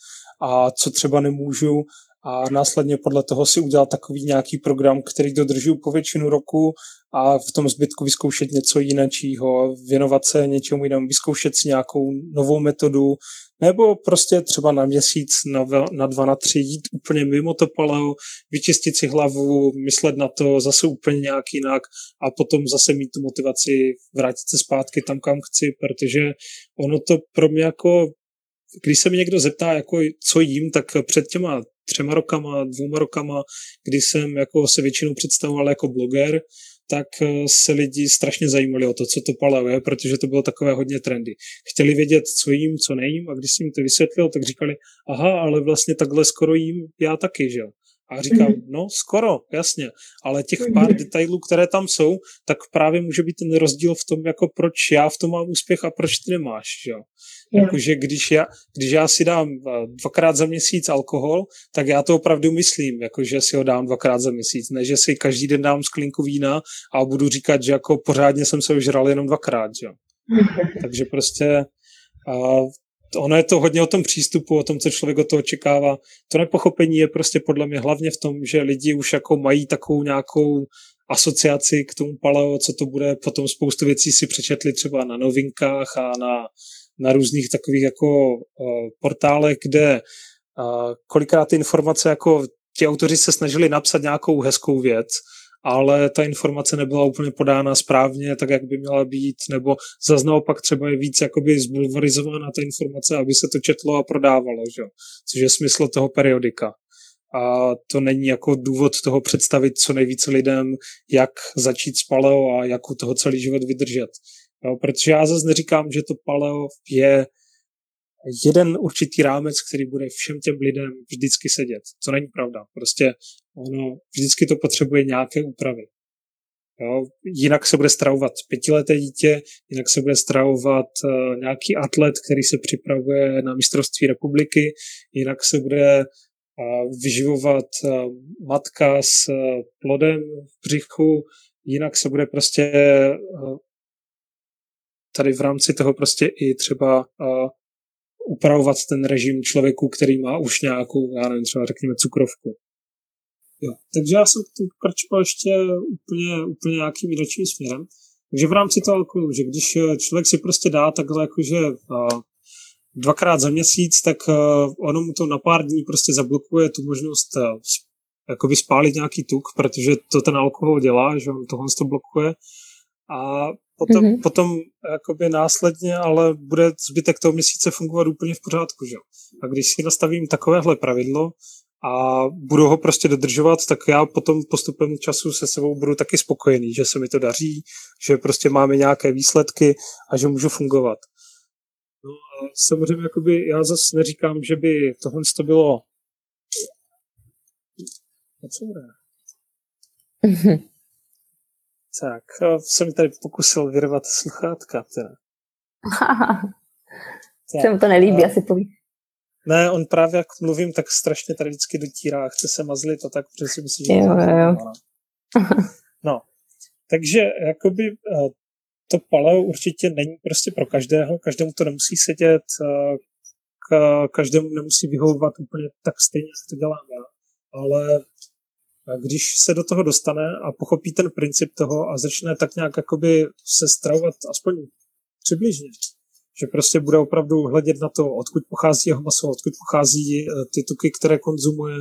Speaker 4: a co třeba nemůžu a následně podle toho si udělat takový nějaký program, který dodržuju po většinu roku a v tom zbytku vyzkoušet něco jiného, věnovat se něčemu jinému, vyzkoušet si nějakou novou metodu, nebo prostě třeba na měsíc, na, na dva, na tři jít úplně mimo to paleo, vyčistit si hlavu, myslet na to zase úplně nějak jinak a potom zase mít tu motivaci vrátit se zpátky tam, kam chci, protože ono to pro mě jako když se mi někdo zeptá, jako, co jím, tak před těma třema rokama, dvouma rokama, kdy jsem jako se většinou představoval jako bloger, tak eh, se lidi strašně zajímali o to, co to paleo je, protože to bylo takové hodně trendy. Chtěli vědět, co jím, co nejím a když jsem jim to vysvětlil, tak říkali, aha, ale vlastně takhle skoro jím já taky, že jo. A říkám, mm-hmm. no skoro, jasně, ale těch mm-hmm. pár detailů, které tam jsou, tak právě může být ten rozdíl v tom, jako proč já v tom mám úspěch a proč ty nemáš, že jo. Jakože když já, když já si dám eh, dvakrát za měsíc alkohol, tak já to opravdu myslím, jakože si ho dám dvakrát za měsíc, ne že si každý den dám sklinku vína a budu říkat, že jako pořádně jsem se užral jenom dvakrát, že jo. Takže prostě uh, ono je to hodně o tom přístupu, o tom, co člověk od toho očekává. To nepochopení je prostě podle mě hlavně v tom, že lidi už jako mají takovou nějakou asociaci k tomu paleo, co to bude, potom spoustu věcí si přečetli třeba na novinkách a na, na různých takových jako uh, portálech, kde uh, kolikrát ty informace jako ti autoři se snažili napsat nějakou hezkou věc, ale ta informace nebyla úplně podána správně, tak jak by měla být, nebo zase naopak třeba je víc jakoby zbulvarizována ta informace, aby se to četlo a prodávalo, že? což je smysl toho periodika. A to není jako důvod toho představit co nejvíce lidem, jak začít s paleo a jak u toho celý život vydržet. Jo, protože já zase neříkám, že to paleo je jeden určitý rámec, který bude všem těm lidem vždycky sedět. To není pravda. Prostě ono vždycky to potřebuje nějaké úpravy. Jo? Jinak se bude stravovat pětileté dítě, jinak se bude stravovat uh, nějaký atlet, který se připravuje na mistrovství republiky, jinak se bude uh, vyživovat uh, matka s plodem v břichu, jinak se bude prostě tady v rámci toho prostě i třeba upravovat ten režim člověku, který má už nějakou, já nevím, třeba řekněme cukrovku. Jo. Takže já jsem tu pokračoval ještě úplně, úplně nějakým jiným směrem. Takže v rámci toho alkoholu, že když člověk si prostě dá takhle jakože dvakrát za měsíc, tak ono mu to na pár dní prostě zablokuje tu možnost jakoby spálit nějaký tuk, protože to ten alkohol dělá, že on tohle to blokuje. A potom, mm-hmm. potom jakoby následně, ale bude zbytek toho měsíce fungovat úplně v pořádku. Že? A když si nastavím takovéhle pravidlo a budu ho prostě dodržovat, tak já potom postupem času se sebou budu taky spokojený, že se mi to daří, že prostě máme nějaké výsledky a že můžu fungovat. No a samozřejmě jakoby já zase neříkám, že by tohle to bylo co bude? Tak, jsem tady pokusil vyrvat sluchátka. Teda.
Speaker 1: se mu to nelíbí, asi poví.
Speaker 4: Ne, on právě jak mluvím, tak strašně tady vždycky dotírá, chce se mazlit a tak, protože si myslím, že
Speaker 1: jo,
Speaker 4: to
Speaker 1: jo.
Speaker 4: No, takže jakoby eh, to paleo určitě není prostě pro každého, každému to nemusí sedět, eh, každému nemusí vyhovovat úplně tak stejně, jak to dělám já, ale když se do toho dostane a pochopí ten princip toho a začne tak nějak jakoby se stravovat aspoň přibližně, že prostě bude opravdu hledět na to, odkud pochází jeho maso, odkud pochází eh, ty tuky, které konzumuje,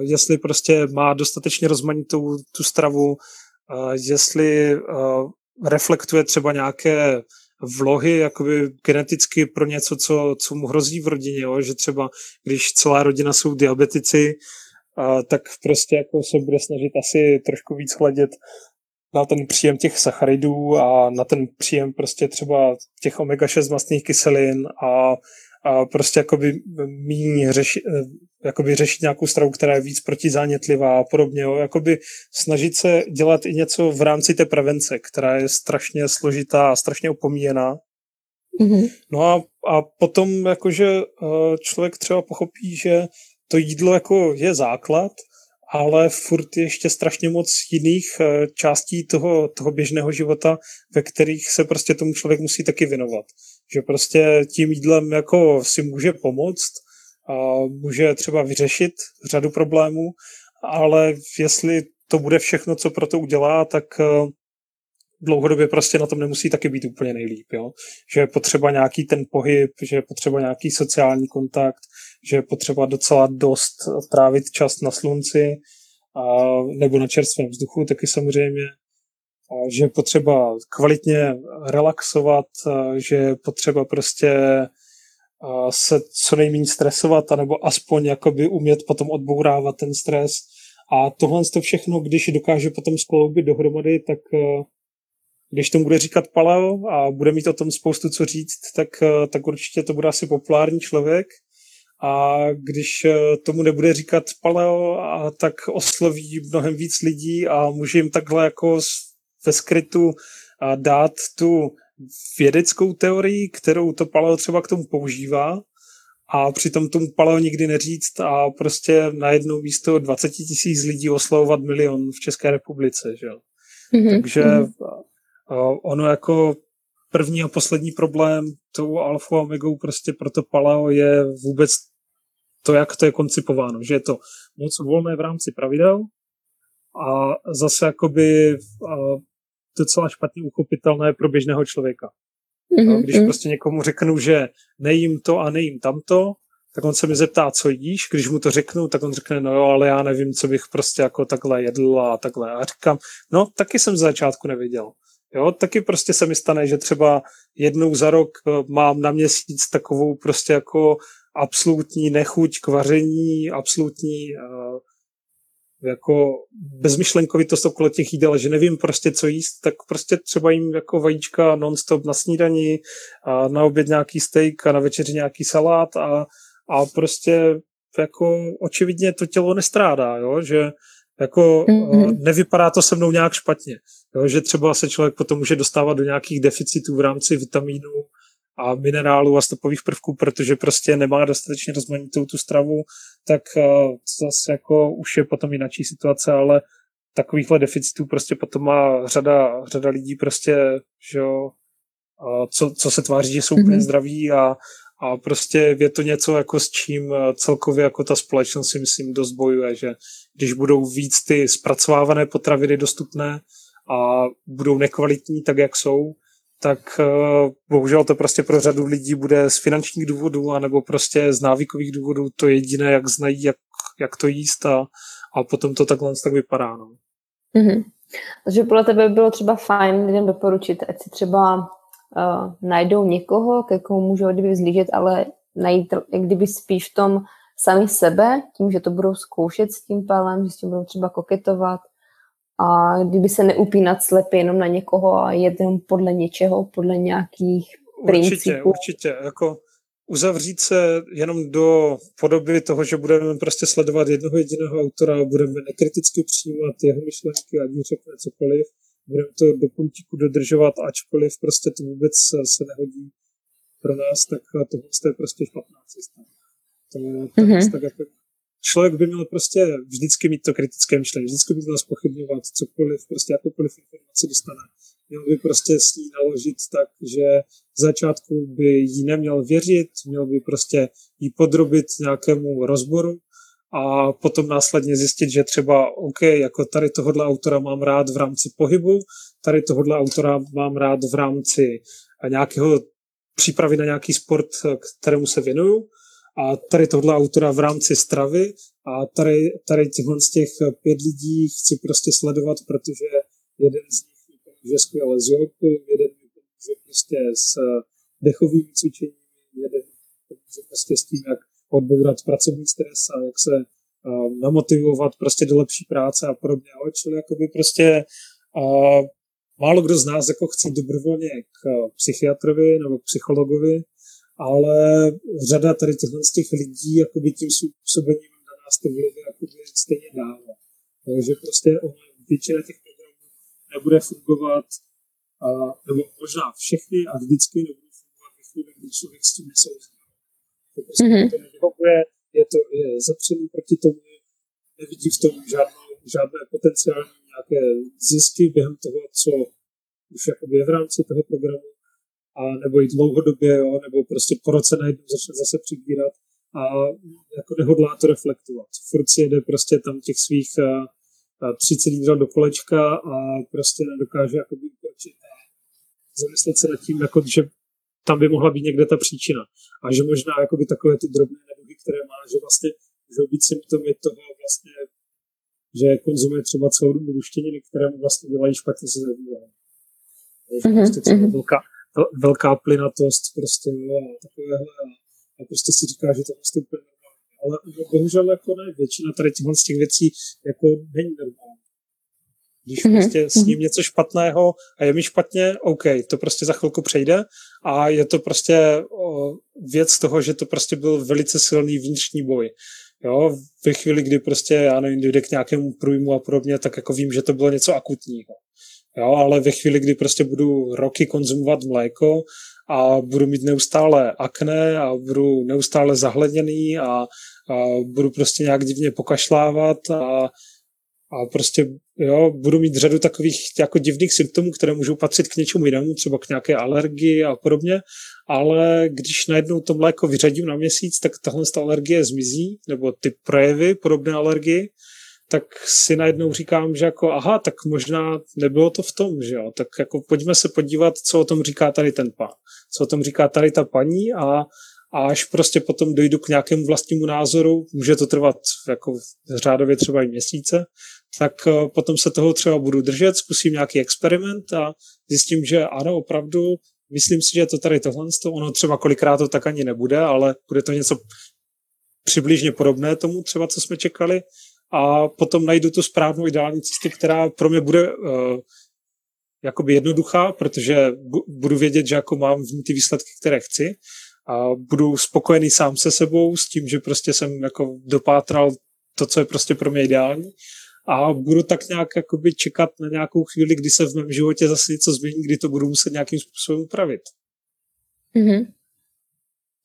Speaker 4: jestli prostě má dostatečně rozmanitou tu stravu, jestli reflektuje třeba nějaké vlohy jakoby geneticky pro něco, co, co mu hrozí v rodině, jo? že třeba když celá rodina jsou diabetici, a tak prostě jako se bude snažit asi trošku víc hledět na ten příjem těch sacharidů a na ten příjem prostě třeba těch omega-6 mastných kyselin a, a prostě jakoby méně řeši, jakoby řešit nějakou stravu, která je víc protizánětlivá a podobně. Jo. Jakoby snažit se dělat i něco v rámci té prevence, která je strašně složitá a strašně opomíjená. Mm-hmm. No a, a potom jakože eh, člověk třeba pochopí, že to jídlo jako je základ, ale furt je ještě strašně moc jiných eh, částí toho, toho běžného života, ve kterých se prostě tomu člověk musí taky věnovat. Že prostě tím jídlem jako si může pomoct a může třeba vyřešit řadu problémů, ale jestli to bude všechno, co pro to udělá, tak eh, dlouhodobě prostě na tom nemusí taky být úplně nejlíp. Jo? Že je potřeba nějaký ten pohyb, že je potřeba nějaký sociální kontakt, že je potřeba docela dost trávit čas na slunci a, nebo na čerstvém vzduchu taky samozřejmě. A, že je potřeba kvalitně relaxovat, a, že je potřeba prostě se co nejméně stresovat, anebo aspoň jakoby umět potom odbourávat ten stres. A tohle to všechno, když dokáže potom skloubit dohromady, tak když tomu bude říkat paleo a bude mít o tom spoustu co říct, tak, tak určitě to bude asi populární člověk. A když tomu nebude říkat paleo, a tak osloví mnohem víc lidí a může jim takhle jako ve skrytu dát tu vědeckou teorii, kterou to paleo třeba k tomu používá a přitom tomu paleo nikdy neříct a prostě na místo 20 tisíc lidí oslovovat milion v České republice. Že? Mm-hmm. Takže ono jako první a poslední problém tou alfa a omegou prostě pro to paleo je vůbec to, jak to je koncipováno, že je to moc volné v rámci pravidel a zase jakoby docela špatně uchopitelné pro běžného člověka. Mm-hmm. Když mhm. prostě někomu řeknu, že nejím to a nejím tamto, tak on se mi zeptá, co jíš, když mu to řeknu, tak on řekne, no jo, ale já nevím, co bych prostě jako takhle jedl a takhle. A říkám, no taky jsem z začátku nevěděl. Jo, taky prostě se mi stane, že třeba jednou za rok eh, mám na měsíc takovou prostě jako absolutní nechuť k vaření, absolutní uh, jako bezmyšlenkovitost okolo těch jídel, že nevím prostě, co jíst, tak prostě třeba jim jako vajíčka non-stop na snídani, a na oběd nějaký steak a na večeři nějaký salát a, a prostě jako očividně to tělo nestrádá, jo? že jako mm-hmm. nevypadá to se mnou nějak špatně. Jo? Že třeba se člověk potom může dostávat do nějakých deficitů v rámci vitamínů a minerálů a stopových prvků, protože prostě nemá dostatečně rozmanitou tu stravu, tak uh, zase jako už je potom jináčí situace, ale takovýchhle deficitů prostě potom má řada, řada lidí prostě, že jo, co, co se tváří, že jsou mm-hmm. úplně zdraví a, a prostě je to něco, jako s čím celkově jako ta společnost si myslím dost bojuje, že když budou víc ty zpracovávané potraviny dostupné a budou nekvalitní tak, jak jsou, tak uh, bohužel to prostě pro řadu lidí bude z finančních důvodů anebo prostě z návykových důvodů to jediné, jak znají, jak, jak to jíst a, a potom to takhle tak vypadá. No.
Speaker 1: Mm-hmm. Takže podle tebe bylo třeba fajn lidem doporučit, ať si třeba uh, najdou někoho, ke komu můžou kdyby vzlížet, ale najít jak kdyby spíš v tom sami sebe, tím, že to budou zkoušet s tím palem, že s tím budou třeba koketovat, a kdyby se neupínat slepě jenom na někoho a jet jenom podle něčeho, podle nějakých principů.
Speaker 4: Určitě, určitě. Jako uzavřít se jenom do podoby toho, že budeme prostě sledovat jednoho jediného autora a budeme nekriticky přijímat jeho myšlenky, ať mi řekne cokoliv, budeme to do puntíku dodržovat, ačkoliv prostě to vůbec se nehodí pro nás, tak tohle je prostě špatná cesta. To, to mm-hmm. tak jako člověk by měl prostě vždycky mít to kritické myšlení, vždycky by měl spochybňovat cokoliv, prostě jakoukoliv informaci dostane. Měl by prostě s ní naložit tak, že v začátku by jí neměl věřit, měl by prostě jí podrobit nějakému rozboru a potom následně zjistit, že třeba OK, jako tady tohohle autora mám rád v rámci pohybu, tady tohohle autora mám rád v rámci nějakého přípravy na nějaký sport, kterému se věnuju a tady tohle autora v rámci stravy a tady, tady těchhle z těch pět lidí chci prostě sledovat, protože jeden z nich mi pomůže skvěle z jeden mi pomůže prostě s dechovými cvičeními, jeden pomůže prostě s tím, jak odbourat pracovní stres a jak se uh, namotivovat prostě do lepší práce a podobně. Čili jakoby prostě uh, málo kdo z nás jako chce dobrovolně k psychiatrovi nebo k psychologovi, ale řada tady z těch lidí jakoby tím způsobením na nás ty vlivy jakoby stejně dává. Takže prostě většina těch programů nebude fungovat, a, nebo možná všechny a vždycky nebudou fungovat ve chvíli, kdy člověk s tím nesouhlasí. To prostě mm-hmm. to nevyhovuje, je to je zapřený proti tomu, nevidí v tom žádnou, žádné potenciální nějaké zisky během toho, co už jakoby je v rámci toho programu a nebo i dlouhodobě, jo, nebo prostě po roce najednou začne zase přibírat a jako nehodlá to reflektovat. Furt si jede prostě tam těch svých a, a 30 jídel do kolečka a prostě nedokáže jakoby ukročit zamyslet se nad tím, jako, že tam by mohla být někde ta příčina. A že možná jakoby takové ty drobné neduhy, které má, že vlastně můžou být symptomy toho vlastně, že konzumuje třeba celou dobu luštěniny, které mu vlastně dělají špatně se zabývá. Takže mm-hmm. prostě třeba mhm. velká, velká plynatost prostě jo, a takovéhle a, a prostě si říká, že to prostě úplně normální. Ale bohužel jako ne, většina tady těchto z těch věcí jako není normální. Když mm-hmm. prostě s ním něco špatného a je mi špatně, OK, to prostě za chvilku přejde a je to prostě o, věc toho, že to prostě byl velice silný vnitřní boj. Jo, ve chvíli, kdy prostě, já nevím, dojde k nějakému průjmu a podobně, tak jako vím, že to bylo něco akutního. Jo, ale ve chvíli, kdy prostě budu roky konzumovat mléko a budu mít neustále akné a budu neustále zahledněný a, a budu prostě nějak divně pokašlávat a, a prostě jo, budu mít řadu takových jako divných symptomů, které můžou patřit k něčemu jinému, třeba k nějaké alergii a podobně, ale když najednou to mléko vyřadím na měsíc, tak tahle alergie zmizí, nebo ty projevy podobné alergii tak si najednou říkám, že jako aha, tak možná nebylo to v tom, že jo, tak jako pojďme se podívat, co o tom říká tady ten pán, co o tom říká tady ta paní a, a až prostě potom dojdu k nějakému vlastnímu názoru, může to trvat jako řádově třeba i měsíce, tak eh, potom se toho třeba budu držet, zkusím nějaký experiment a zjistím, že ano, opravdu, myslím si, že to tady tohle, ono třeba kolikrát to tak ani nebude, ale bude to něco přibližně podobné tomu třeba, co jsme čekali, a potom najdu tu správnou ideální cestu, která pro mě bude uh, jakoby jednoduchá, protože budu vědět, že jako mám v ní ty výsledky, které chci a budu spokojený sám se sebou s tím, že prostě jsem jako dopátral to, co je prostě pro mě ideální a budu tak nějak jakoby čekat na nějakou chvíli, kdy se v mém životě zase něco změní, kdy to budu muset nějakým způsobem upravit.
Speaker 1: Mm-hmm.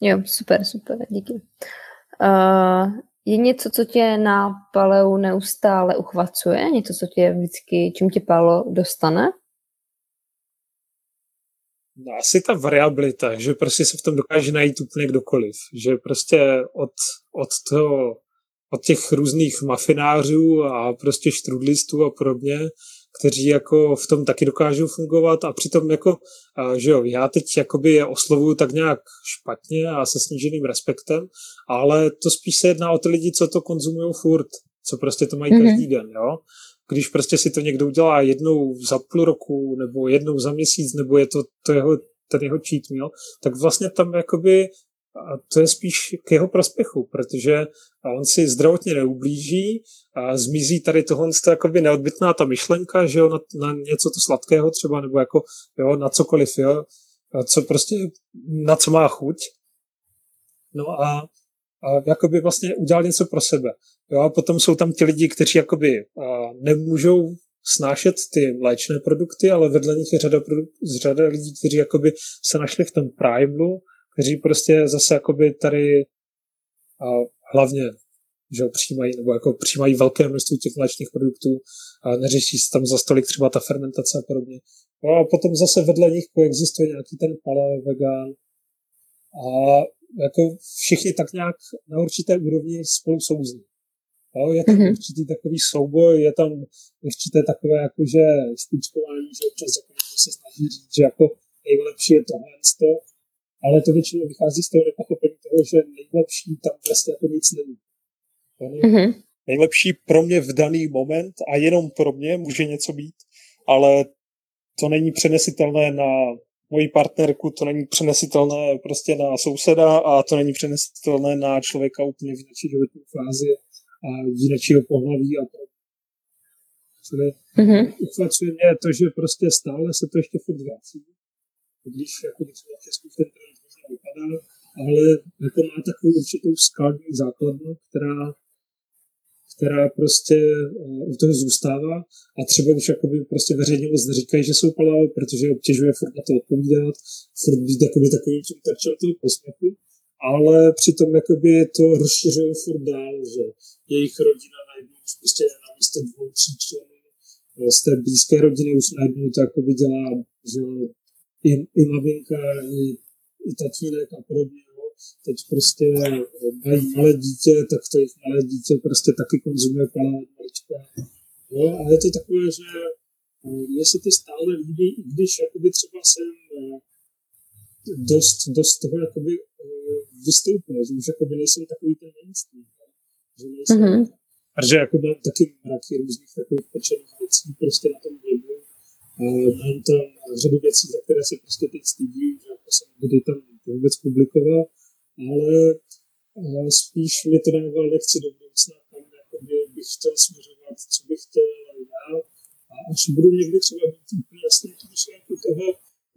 Speaker 1: Jo, super, super, díky. Uh, je něco, co tě na paleu neustále uchvacuje? Něco, co tě vždycky, čím tě palo dostane?
Speaker 4: No, asi ta variabilita, že prostě se v tom dokáže najít úplně kdokoliv. Že prostě od, od toho od těch různých mafinářů a prostě štrudlistů a podobně, kteří jako v tom taky dokážou fungovat a přitom jako, že jo, já teď jakoby je oslovuju tak nějak špatně a se sníženým respektem, ale to spíš se jedná o ty lidi, co to konzumují furt, co prostě to mají mm-hmm. každý den, jo. Když prostě si to někdo udělá jednou za půl roku, nebo jednou za měsíc, nebo je to, to jeho, ten jeho cheat meal, tak vlastně tam jakoby a to je spíš k jeho prospěchu, protože on si zdravotně neublíží a zmizí tady tohle to jakoby neodbytná ta myšlenka, že jo, na, na něco to sladkého třeba, nebo jako, jo, na cokoliv, jo, a co prostě, na co má chuť. No a, a jakoby vlastně udělal něco pro sebe. Jo, a potom jsou tam ti lidi, kteří jakoby a, nemůžou snášet ty léčné produkty, ale vedle nich je řada, řada lidí, kteří jakoby se našli v tom primelu, kteří prostě zase jakoby tady a hlavně že přijímají, nebo jako přijímají velké množství těch mléčných produktů a neřeší se tam za stolik třeba ta fermentace a podobně. No a potom zase vedle nich koexistuje nějaký ten paleo vegan a jako všichni tak nějak na určité úrovni spolu souzní. No, je tam mm-hmm. určitý takový souboj, je tam určité takové jakože špičkování, že občas jako se snaží říct, že jako nejlepší je tohle, ale to většinou vychází z toho nepochopení toho, že nejlepší tam vlastně jako nic není. Mm-hmm. Nejlepší pro mě v daný moment a jenom pro mě může něco být, ale to není přenesitelné na moji partnerku, to není přenesitelné prostě na souseda a to není přenesitelné na člověka úplně v jiné životní fázi a jiného pohlaví a to. Čili mm-hmm. uchvacuje mě to, že prostě stále se to ještě furt vrací když jako Česku ten vypadá, ale jako má takovou určitou skalní základnu, která, která prostě uh, u toho zůstává. A třeba už jakoby prostě veřejně moc neříkají, že jsou palavé, protože obtěžuje furt na to odpovídat, furt být jakoby takovým tím terčem toho posměchu, ale přitom jakoby to rozšiřuje furt dál, že jejich rodina najednou už prostě na místo dvou, tří členů. Z té blízké rodiny už najednou to jakoby dělá že i, i maminka, i, i tatínek a podobně. Jo. Teď prostě mají malé dítě, tak to jejich malé dítě prostě taky konzumuje palé malička. Jo. A je to takové, že mně se to stále líbí, i když jakoby třeba jsem dost, dost toho jakoby vystoupil, že už jakoby nejsem takový ten mainstream. Že nejsem, mm-hmm. Protože jako mám taky mraky různých takových pečených věcí prostě na tom blogu, Mám tam řadu věcí, za které se prostě teď stydím, že jako jsem kdy tam vůbec publikoval, ale spíš mi to dává lekci do budoucna, kam bych chtěl směřovat, co bych chtěl dál. A až budu někdy třeba být úplně jasný tu myšlenku toho,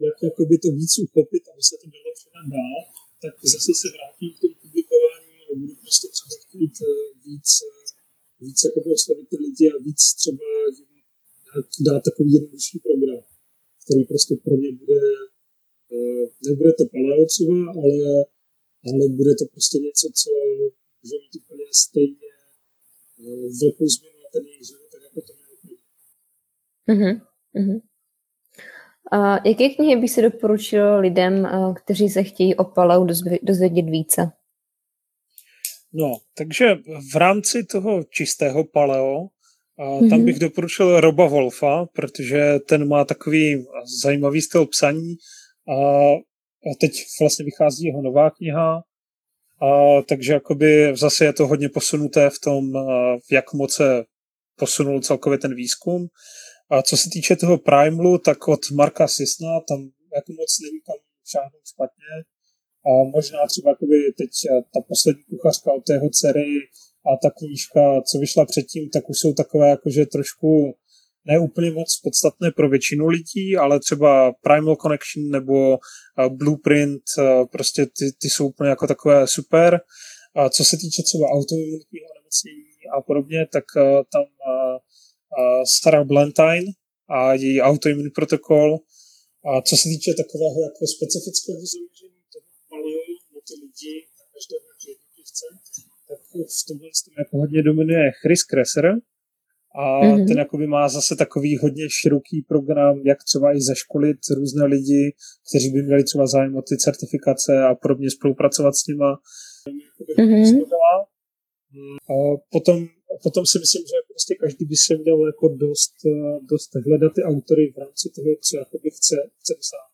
Speaker 4: jak jakoby to víc uchopit, aby se to dalo předat dál, tak zase se vrátím k tomu publikování a budu prostě třeba chtít eh, víc, eh, víc jakoby oslovit ty lidi a víc třeba dát takový jednodušší program, který prostě pro mě bude, eh, nebude to paleo třeba, ale, ale bude to prostě něco, co může mít úplně stejně eh, velkou změnu na ten jejich život, tak jako to mělo
Speaker 1: mm-hmm. mm-hmm. A jaké knihy by si doporučil lidem, eh, kteří se chtějí o paleu dozvědět více?
Speaker 4: No, takže v rámci toho čistého paleo a tam mhm. bych doporučil Roba Wolfa, protože ten má takový zajímavý styl psaní a teď vlastně vychází jeho nová kniha, a, takže jakoby zase je to hodně posunuté v tom, v jak moc se posunul celkově ten výzkum. A co se týče toho Primelu, tak od Marka Sisna tam jako moc není kam šáhnout špatně. A možná třeba jakoby teď ta poslední kuchařka od tého dcery a ta knížka, co vyšla předtím, tak už jsou takové jakože trošku ne úplně moc podstatné pro většinu lidí, ale třeba Primal Connection nebo Blueprint, prostě ty, ty jsou úplně jako takové super. A co se týče třeba autoimunitního onemocnění a podobně, tak tam Sarah Blantine a její autoimunní protokol. A co se týče takového jako specifického zaměření toho paleo na ty lidi, na každého jednotlivce, tak v tomhle jako hodně dominuje Chris Kresser, a mm-hmm. ten jakoby má zase takový hodně široký program, jak třeba i zaškolit různé lidi, kteří by měli třeba zájem o ty certifikace a podobně spolupracovat s nima. Mm-hmm. A potom, potom si myslím, že prostě každý by se měl jako dost, dost hledat ty autory v rámci toho, co jakoby chce, chce dosáhnout.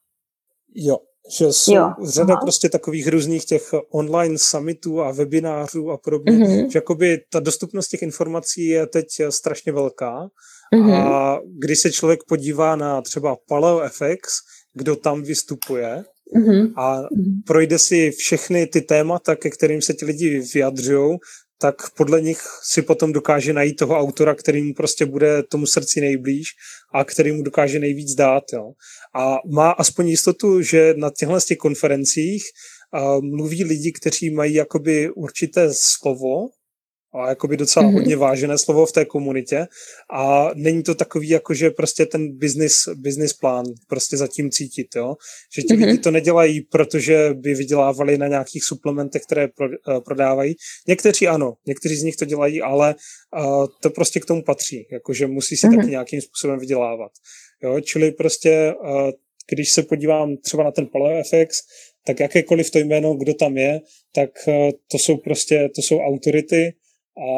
Speaker 4: Jo, že jsou jo, řada aha. prostě takových různých těch online summitů a webinářů a podobně, mm-hmm. že jakoby ta dostupnost těch informací je teď strašně velká mm-hmm. a když se člověk podívá na třeba PaleoFX, kdo tam vystupuje mm-hmm. a mhm. projde si všechny ty témata, ke kterým se ti lidi vyjadřují, tak podle nich si potom dokáže najít toho autora, který mu prostě bude tomu srdci nejblíž a který mu dokáže nejvíc dát. Jo. A má aspoň jistotu, že na těchto těch konferencích uh, mluví lidi, kteří mají jakoby určité slovo, a jakoby docela mm-hmm. hodně vážené slovo v té komunitě a není to takový jako, že prostě ten business, business plán prostě zatím cítit, jo? že ti mm-hmm. lidi to nedělají, protože by vydělávali na nějakých suplementech, které pro, uh, prodávají. Někteří ano, někteří z nich to dělají, ale uh, to prostě k tomu patří, jakože musí si mm-hmm. taky nějakým způsobem vydělávat. Jo? Čili prostě uh, když se podívám třeba na ten PaleoFX, tak jakékoliv to jméno, kdo tam je, tak to jsou prostě, to jsou autority, a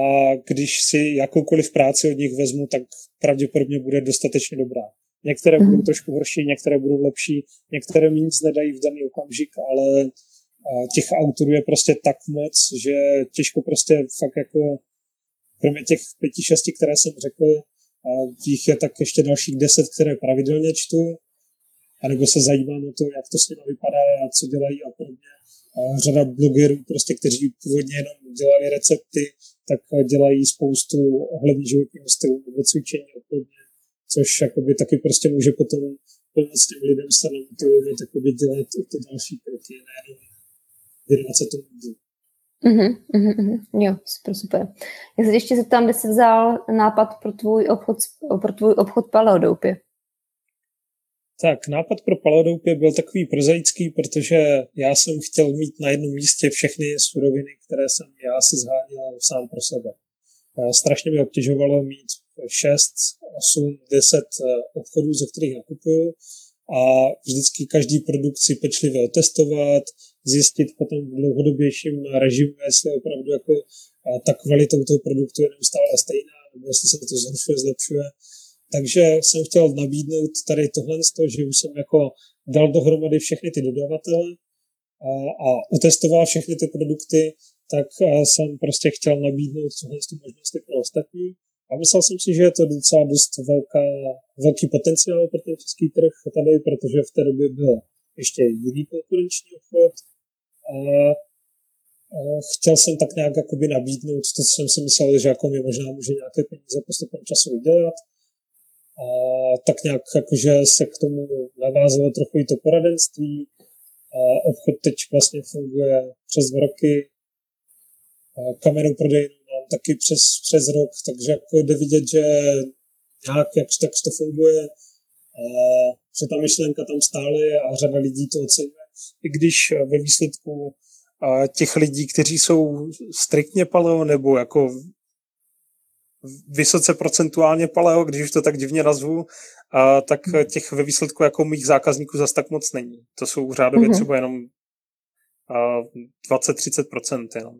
Speaker 4: když si jakoukoliv práci od nich vezmu, tak pravděpodobně bude dostatečně dobrá. Některé mm. budou trošku horší, některé budou lepší, některé mi nic nedají v daný okamžik, ale těch autorů je prostě tak moc, že těžko prostě fakt jako kromě těch pěti, šesti, které jsem řekl, a jich je tak ještě dalších deset, které pravidelně čtu, anebo se zajímám o to, jak to s nimi vypadá a co dělají a podobně. A řada blogerů, prostě, kteří původně jenom dělali recepty, tak dělají spoustu ohledně životního stylu nebo cvičení a podobně, což jakoby taky prostě může potom pomoct těm lidem se namotivovat jakoby dělat i ty další kroky, nejenom věnovat se tomu.
Speaker 1: Mm-hmm, mm-hmm, jo, super, super. Já se ještě zeptám, kde jsi vzal nápad pro tvůj obchod, pro tvůj obchod paleodoupě?
Speaker 4: Tak nápad pro paleodoupě byl takový prozaický, protože já jsem chtěl mít na jednom místě všechny suroviny, které jsem já si zháněl sám pro sebe. Strašně mi obtěžovalo mít 6, 8, 10 obchodů, ze kterých nakupuju a vždycky každý produkt si pečlivě otestovat, zjistit potom v dlouhodobějším režimu, jestli opravdu jako ta kvalita toho produktu je neustále stejná, nebo jestli se to zhoršuje, zlepšuje takže jsem chtěl nabídnout tady tohle, že už jsem jako dal dohromady všechny ty dodavatele a, a otestoval všechny ty produkty, tak jsem prostě chtěl nabídnout tohle tu možnosti pro ostatní. A myslel jsem si, že je to docela dost velká, velký potenciál pro ten český trh tady, protože v té době byl ještě jiný konkurenční obchod. A, a chtěl jsem tak nějak jakoby nabídnout to, co jsem si myslel, že jako mi možná může nějaké peníze postupem času vydělat a tak nějak jakože se k tomu navázalo trochu i to poradenství. A obchod teď vlastně funguje přes dva roky. A kameru prodejnu mám taky přes, přes rok, takže jako jde vidět, že nějak jak tak to funguje. A že ta myšlenka tam stále je a řada lidí to oceňuje. I když ve výsledku těch lidí, kteří jsou striktně paleo nebo jako vysoce procentuálně paleo, když už to tak divně nazvu, a, tak hmm. těch ve výsledku jako mých zákazníků zas tak moc není. To jsou řádově mm-hmm. třeba jenom 20-30% jenom.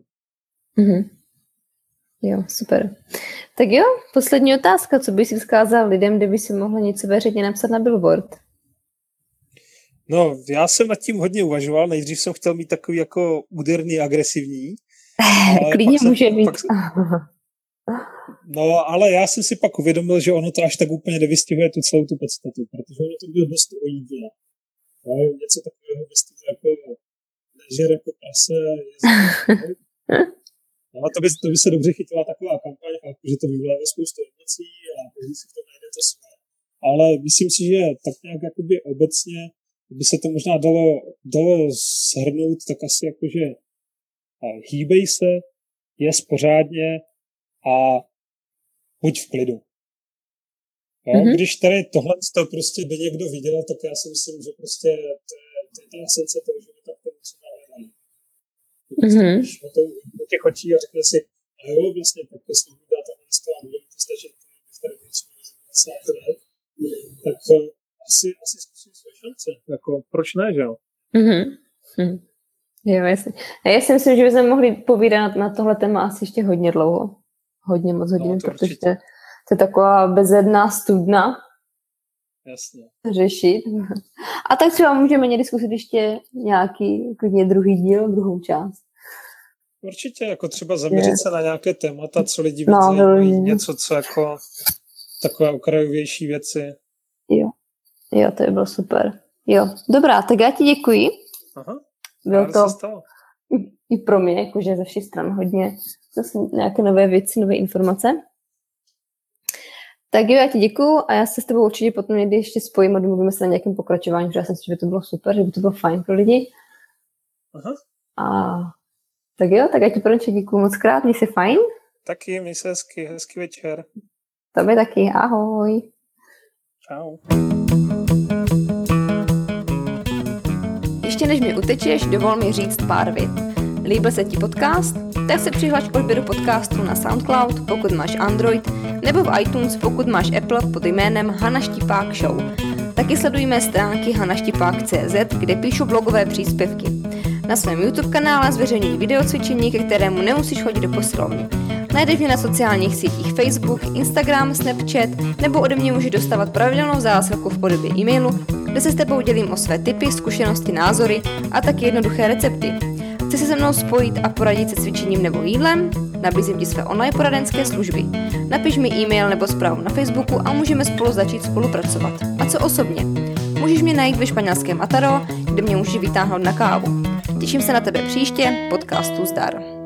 Speaker 1: Mm-hmm. Jo, super. Tak jo, poslední otázka. Co bys si vzkázal lidem, kdyby si mohl něco veřejně napsat na billboard?
Speaker 4: No, já jsem nad tím hodně uvažoval. Nejdřív jsem chtěl mít takový jako úderný, agresivní.
Speaker 1: Klidně může jsem, být. Pak,
Speaker 4: No, ale já jsem si pak uvědomil, že ono to až tak úplně nevystihuje tu celou tu podstatu, protože ono to bylo dost o jídle. No, něco takového ve jako ležer jako prase, No, to by, to by se dobře chytila taková kampaň, že to vyvolává spoustu emocí a každý si v tom najde to své. Ale myslím si, že tak nějak jakoby obecně by se to možná dalo, dalo shrnout tak asi jako, že hýbej se, je pořádně a buď v klidu. Jo? Mm-hmm. Když tady tohle to prostě by někdo viděl, tak já si myslím, že prostě to je, to je ta esence toho života, kterou se hledají. Mm-hmm. Když to, o těch očí a řekne si, a jo, vlastně, tak to jsem dá tam a bude to stačit, když tady tak to asi, asi zkusím své šance. Jako, proč ne, že jo?
Speaker 1: Mm-hmm. Mm. Jo, jasně. Já si myslím, že bychom mohli povídat na tohle téma asi ještě hodně dlouho. Hodně moc hodin, no, protože určitě. to je taková bezedná studna.
Speaker 4: Jasně.
Speaker 1: Řešit. A tak třeba můžeme někdy zkusit ještě nějaký klidně druhý díl, druhou část.
Speaker 4: Určitě, jako třeba zaměřit je. se na nějaké témata, co lidi no, zajímají, něco, co jako takové okrajovější věci.
Speaker 1: Jo, jo, to by bylo super. Jo, dobrá, tak já ti děkuji.
Speaker 4: Aha.
Speaker 1: Bylo to i pro mě, jakože ze všech stran hodně zase nějaké nové věci, nové informace. Tak jo, já ti děkuju a já se s tebou určitě potom někdy ještě spojím a domluvíme se na nějakém pokračování, protože já si myslím, že by to bylo super, že by to bylo fajn pro lidi.
Speaker 4: Aha.
Speaker 1: A tak jo, tak já ti pro děkuju moc krát, měj se fajn.
Speaker 4: Taky, měj se hezky, hezký večer.
Speaker 1: Tobě taky, ahoj.
Speaker 4: Čau.
Speaker 1: Ještě než mi utečeš, dovol mi říct pár vět. Líbil se ti podcast? Tak se přihlaš k odběru podcastu na SoundCloud, pokud máš Android, nebo v iTunes, pokud máš Apple pod jménem Hana Štipák Show. Taky sledujme stránky hanaštipák.cz, kde píšu blogové příspěvky. Na svém YouTube kanále zveřejňuji videocvičení, ke kterému nemusíš chodit do posilovny. Najdeš mě na sociálních sítích Facebook, Instagram, Snapchat nebo ode mě můžeš dostávat pravidelnou zásilku v podobě e-mailu, kde se s tebou dělím o své typy, zkušenosti, názory a taky jednoduché recepty. Chci se se mnou spojit a poradit se cvičením nebo jídlem? Nabízím ti své online poradenské služby. Napiš mi e-mail nebo zprávu na Facebooku a můžeme spolu začít spolupracovat. A co osobně? Můžeš mě najít ve španělském Ataro, kde mě můžeš vytáhnout na kávu. Těším se na tebe příště, podcastu Zdar.